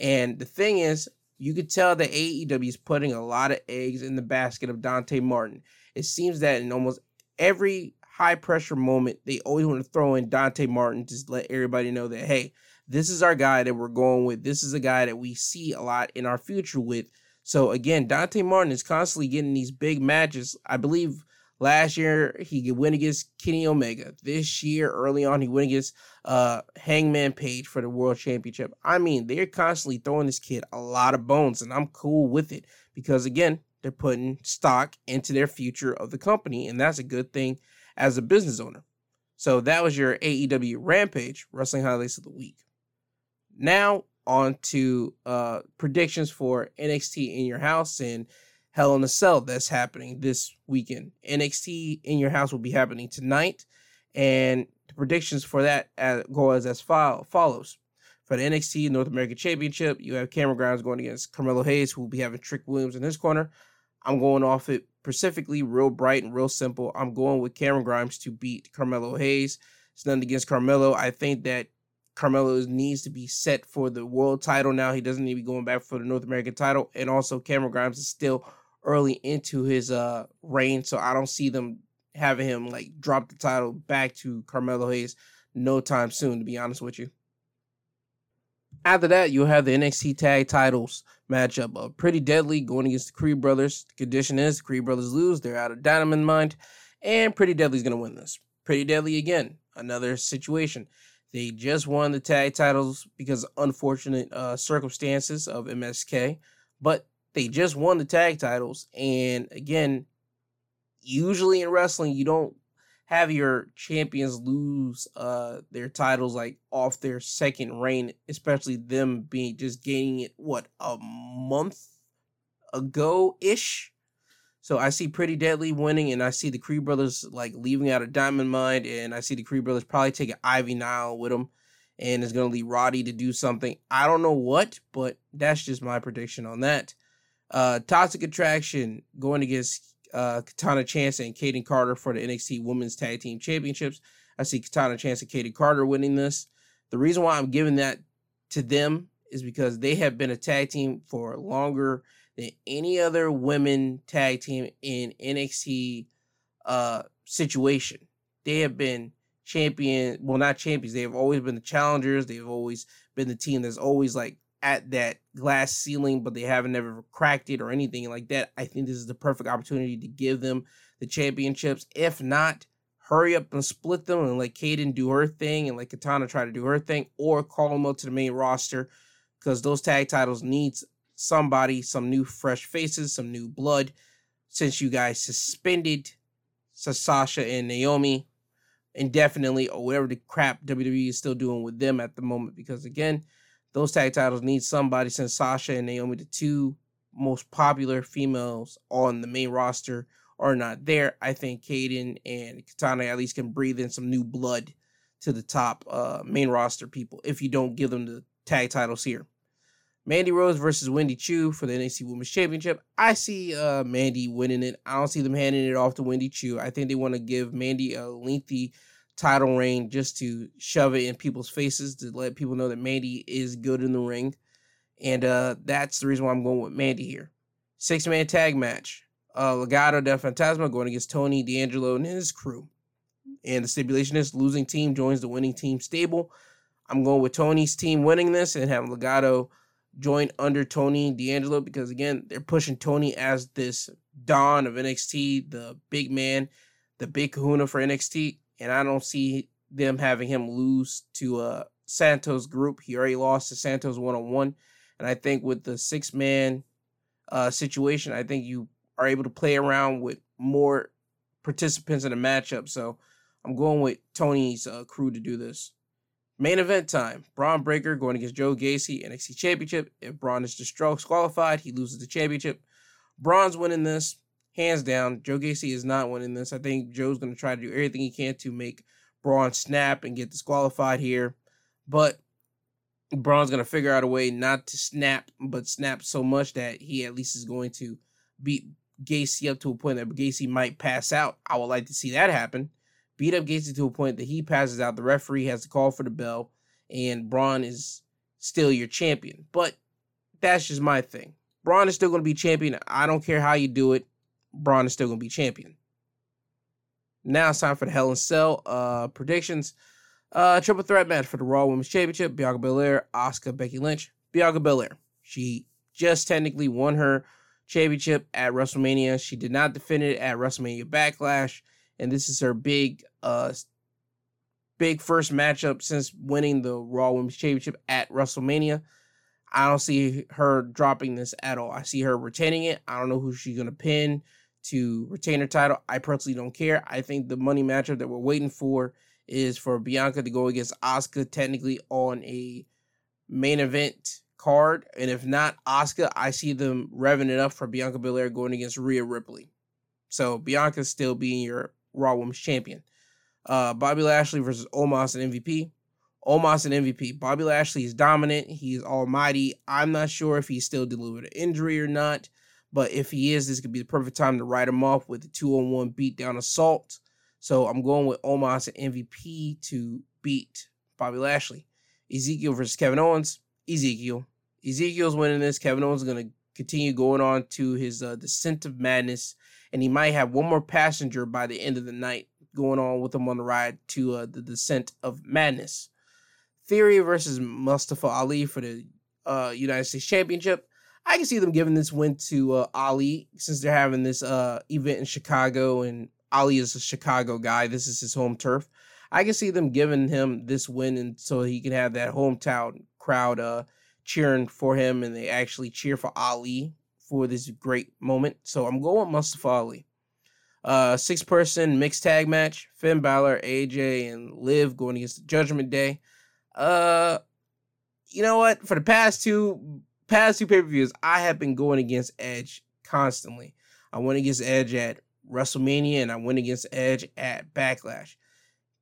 And the thing is, you could tell that AEW is putting a lot of eggs in the basket of Dante Martin. It seems that in almost every high pressure moment, they always want to throw in Dante Martin to let everybody know that, hey, this is our guy that we're going with. This is a guy that we see a lot in our future with. So again, Dante Martin is constantly getting these big matches. I believe Last year he went against Kenny Omega. This year, early on, he went against uh, Hangman Page for the World Championship. I mean, they're constantly throwing this kid a lot of bones, and I'm cool with it because again, they're putting stock into their future of the company, and that's a good thing as a business owner. So that was your AEW Rampage Wrestling Highlights of the Week. Now on to uh, predictions for NXT in your house and Hell in a Cell that's happening this weekend. NXT in your house will be happening tonight, and the predictions for that go as as follows. For the NXT North American Championship, you have Cameron Grimes going against Carmelo Hayes, who will be having Trick Williams in his corner. I'm going off it specifically, real bright and real simple. I'm going with Cameron Grimes to beat Carmelo Hayes. It's nothing against Carmelo. I think that Carmelo needs to be set for the world title now. He doesn't need to be going back for the North American title. And also, Cameron Grimes is still early into his uh reign, so I don't see them having him like drop the title back to Carmelo Hayes no time soon. To be honest with you. After that, you'll have the NXT Tag Titles matchup of Pretty Deadly going against the Creed Brothers. The condition is the Creed Brothers lose; they're out of Diamond Mine, and Pretty Deadly's to win this. Pretty Deadly again, another situation. They just won the tag titles because of unfortunate uh, circumstances of MSK, but they just won the tag titles. And again, usually in wrestling, you don't have your champions lose uh their titles like off their second reign, especially them being just gaining it what a month ago ish. So I see Pretty Deadly winning, and I see the Creed Brothers like leaving out of Diamond Mine, and I see the Creed Brothers probably taking Ivy Nile with them, and it's gonna leave Roddy to do something. I don't know what, but that's just my prediction on that. Uh, Toxic Attraction going against uh, Katana Chance and Kayden Carter for the NXT Women's Tag Team Championships. I see Katana Chance and Kayden Carter winning this. The reason why I'm giving that to them is because they have been a tag team for longer than any other women tag team in NXT uh, situation. They have been champion, well, not champions. They have always been the challengers. They've always been the team that's always like at that glass ceiling, but they haven't ever cracked it or anything like that. I think this is the perfect opportunity to give them the championships. If not, hurry up and split them and let Kayden do her thing and let Katana try to do her thing, or call them up to the main roster because those tag titles needs somebody, some new fresh faces, some new blood. Since you guys suspended Sasha and Naomi indefinitely, or oh, whatever the crap WWE is still doing with them at the moment, because again, those tag titles need somebody since Sasha and Naomi, the two most popular females on the main roster are not there. I think Kayden and Katana at least can breathe in some new blood to the top uh, main roster people if you don't give them the tag titles here. Mandy Rose versus Wendy Choo for the NXT Women's Championship. I see uh, Mandy winning it. I don't see them handing it off to Wendy Choo. I think they want to give Mandy a lengthy title reign just to shove it in people's faces to let people know that Mandy is good in the ring. And uh, that's the reason why I'm going with Mandy here. Six man tag match. Uh, Legado del Fantasma going against Tony D'Angelo and his crew. And the stipulation is losing team joins the winning team stable. I'm going with Tony's team winning this and having Legado join under Tony D'Angelo because again, they're pushing Tony as this Don of NXT, the big man, the big kahuna for NXT. And I don't see them having him lose to uh Santos group. He already lost to Santos one on one. And I think with the six man uh situation, I think you are able to play around with more participants in the matchup. So I'm going with Tony's uh, crew to do this. Main event time. Bron Breakker going against Joe Gacy, NXT Championship. If Bron is disqualified, he loses the championship. Bron's winning this, hands down. Joe Gacy is not winning this. I think Joe's going to try to do everything he can to make Bron snap and get disqualified here. But Bron's going to figure out a way not to snap, but snap so much that he at least is going to beat Gacy up to a point that Gacy might pass out. I would like to see that happen beat up Gacy to a point that he passes out. The referee has to call for the bell, and Bron is still your champion. But that's just my thing. Bron is still going to be champion. I don't care how you do it. Bron is still going to be champion. Now it's time for the Hell in Cell uh, predictions. Uh, triple threat match for the Raw Women's Championship: Bianca Belair, Asuka, Becky Lynch. Bianca Belair. She just technically won her championship at WrestleMania. She did not defend it at WrestleMania Backlash and this is her big uh big first matchup since winning the Raw Women's Championship at WrestleMania. I don't see her dropping this at all. I see her retaining it. I don't know who she's gonna pin to retain her title. I personally don't care. I think the money matchup that we're waiting for is for Bianca to go against Asuka technically on a main event card. And if not Asuka, I see them revving it up for Bianca Belair going against Rhea Ripley. So Bianca still being your Raw Women's Champion. Uh, Bobby Lashley versus Omos and MVP. Omos and MVP. Bobby Lashley is dominant. He's almighty. I'm not sure if he's still delivered an injury or not, but if he is, this could be the perfect time to write him off with a two on one beatdown assault. So I'm going with Omos and MVP to beat Bobby Lashley. Ezekiel versus Kevin Owens. Ezekiel. Ezekiel's winning this. Kevin Owens is going to continue going on to his uh, descent of madness and he might have one more passenger by the end of the night going on with him on the ride to uh, the descent of madness. Theory versus Mustafa Ali for the uh, United States Championship. I can see them giving this win to uh, Ali since they're having this uh, event in Chicago and Ali is a Chicago guy. This is his home turf. I can see them giving him this win and so he can have that hometown crowd uh, cheering for him and they actually cheer for Ali for this great moment. So I'm going with Mustafa Ali. Uh, six person mixed tag match: Finn Balor, AJ, and Liv going against the Judgment Day. Uh, you know what? For the past two past two pay per views, I have been going against Edge constantly. I went against Edge at WrestleMania, and I went against Edge at Backlash.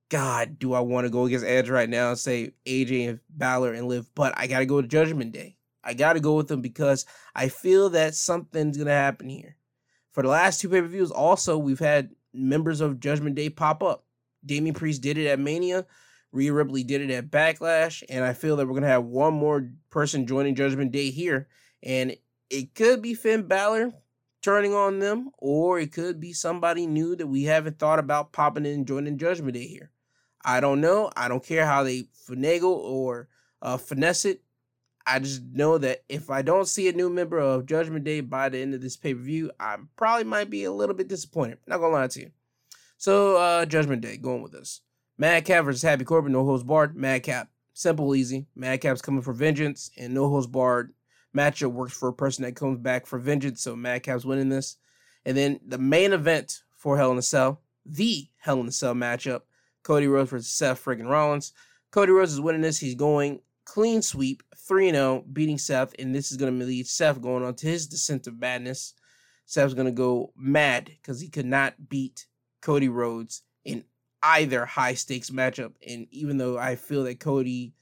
God, do I want to go against Edge right now and say AJ and Balor and Liv? But I got to go to Judgment Day. I got to go with them because I feel that something's going to happen here. For the last two pay per views, also, we've had members of Judgment Day pop up. Damien Priest did it at Mania. Rhea Ripley did it at Backlash. And I feel that we're to have one more person joining Judgment Day here. And it could be Finn Balor turning on them, or it could be somebody new that we haven't thought about popping in and joining Judgment Day here. I don't know. I don't care how they finagle or uh, finesse it. I just know that if I don't see a new member of Judgment Day by the end of this pay per view, I probably might be a little bit disappointed. Not gonna lie to you. So, uh, Judgment Day, going with this. Madcap versus Happy Corbin, no holds barred. Madcap, simple, easy. Madcap's coming for vengeance, and no holds barred matchup works for a person that comes back for vengeance. So Madcap's winning this. And then the main event for Hell in a Cell, the Hell in a Cell matchup, Cody Rhodes versus Seth friggin' Rollins. Cody Rhodes is winning this. He's going clean sweep, 3 0, beating Seth. And this is going to lead Seth going on to his descent of madness. Seth's going to go mad because he could not beat Cody Rhodes in either high stakes matchup. And even though I feel that Cody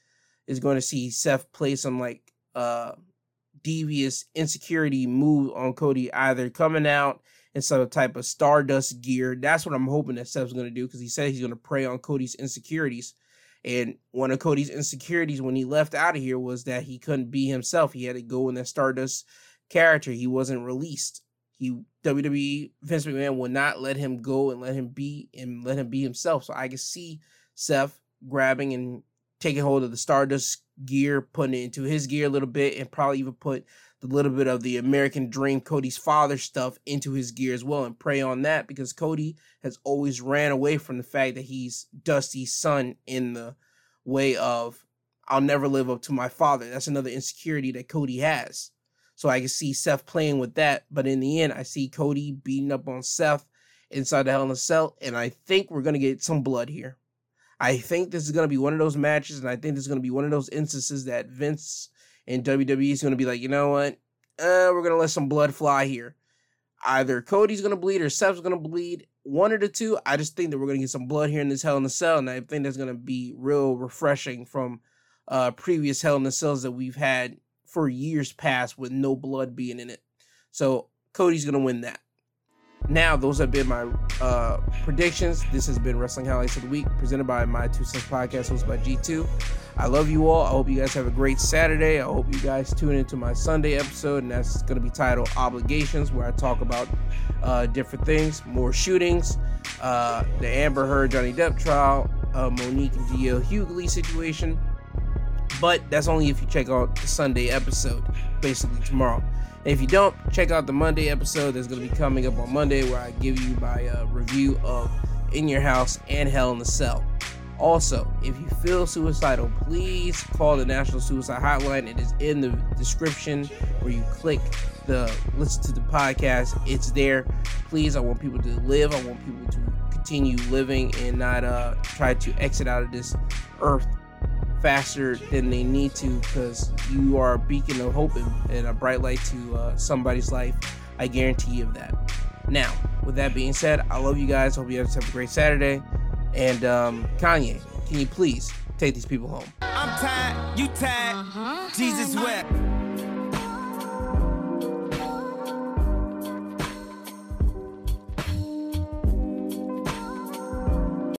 is going to see Seth play some like uh devious insecurity move on Cody, either coming out in some type of Stardust gear. That's what I'm hoping that Seth's going to do because he said he's going to prey on Cody's insecurities. And one of Cody's insecurities when he left out of here was that he couldn't be himself. He had to go in that Stardust character. He wasn't released. He WWE Vince McMahon will not let him go and let him be and let him be himself. So I can see Seth grabbing and taking hold of the Stardust gear, putting it into his gear a little bit, and probably even put the little bit of the American Dream, Cody's father stuff into his gear as well, and prey on that because Cody has always ran away from the fact that he's Dusty's son in the way of I'll never live up to my father. That's another insecurity that Cody has. So I can see Seth playing with that. But in the end, I see Cody beating up on Seth inside the Hell in a Cell. And I think we're going to get some blood here. I think this is going to be one of those matches. And I think this is going to be one of those instances that Vince and WWE is going to be like, you know what? Uh, we're going to let some blood fly here. Either Cody's going to bleed or Seth's going to bleed. One of the two. I just think that we're going to get some blood here in this Hell in a Cell. And I think that's going to be real refreshing from uh, previous Hell in the Cells that we've had for years past with no blood being in it. So Cody's gonna win that. Now, those have been my uh, predictions. This has been Wrestling Highlights of the Week, presented by my Two Cents Podcast, hosted by G2. I love you all. I hope you guys have a great Saturday. I hope you guys tune into my Sunday episode, and that's going to be titled Obligations, where I talk about uh, different things, more shootings, uh, the Amber Heard Johnny Depp trial, uh, Mo'Nique and DL Hughley situation, but that's only if you check out the Sunday episode, basically tomorrow. And if you don't, check out the Monday episode that's going to be coming up on Monday, where I give you my uh, review of In Your House and Hell in the Cell. Also, if you feel suicidal, please call the National Suicide Hotline. It is in the description where you click the listen to the podcast. It's there. Please, I want people to live. I want people to continue living and not uh, try to exit out of this earth faster than they need to because you are a beacon of hope and, and a bright light to uh, somebody's life. I guarantee you of that. Now, with that being said, I love you guys. Hope you guys have a great Saturday. And um, Kanye, can you please take these people home? I'm tired, you tired, uh-huh. Jesus wept.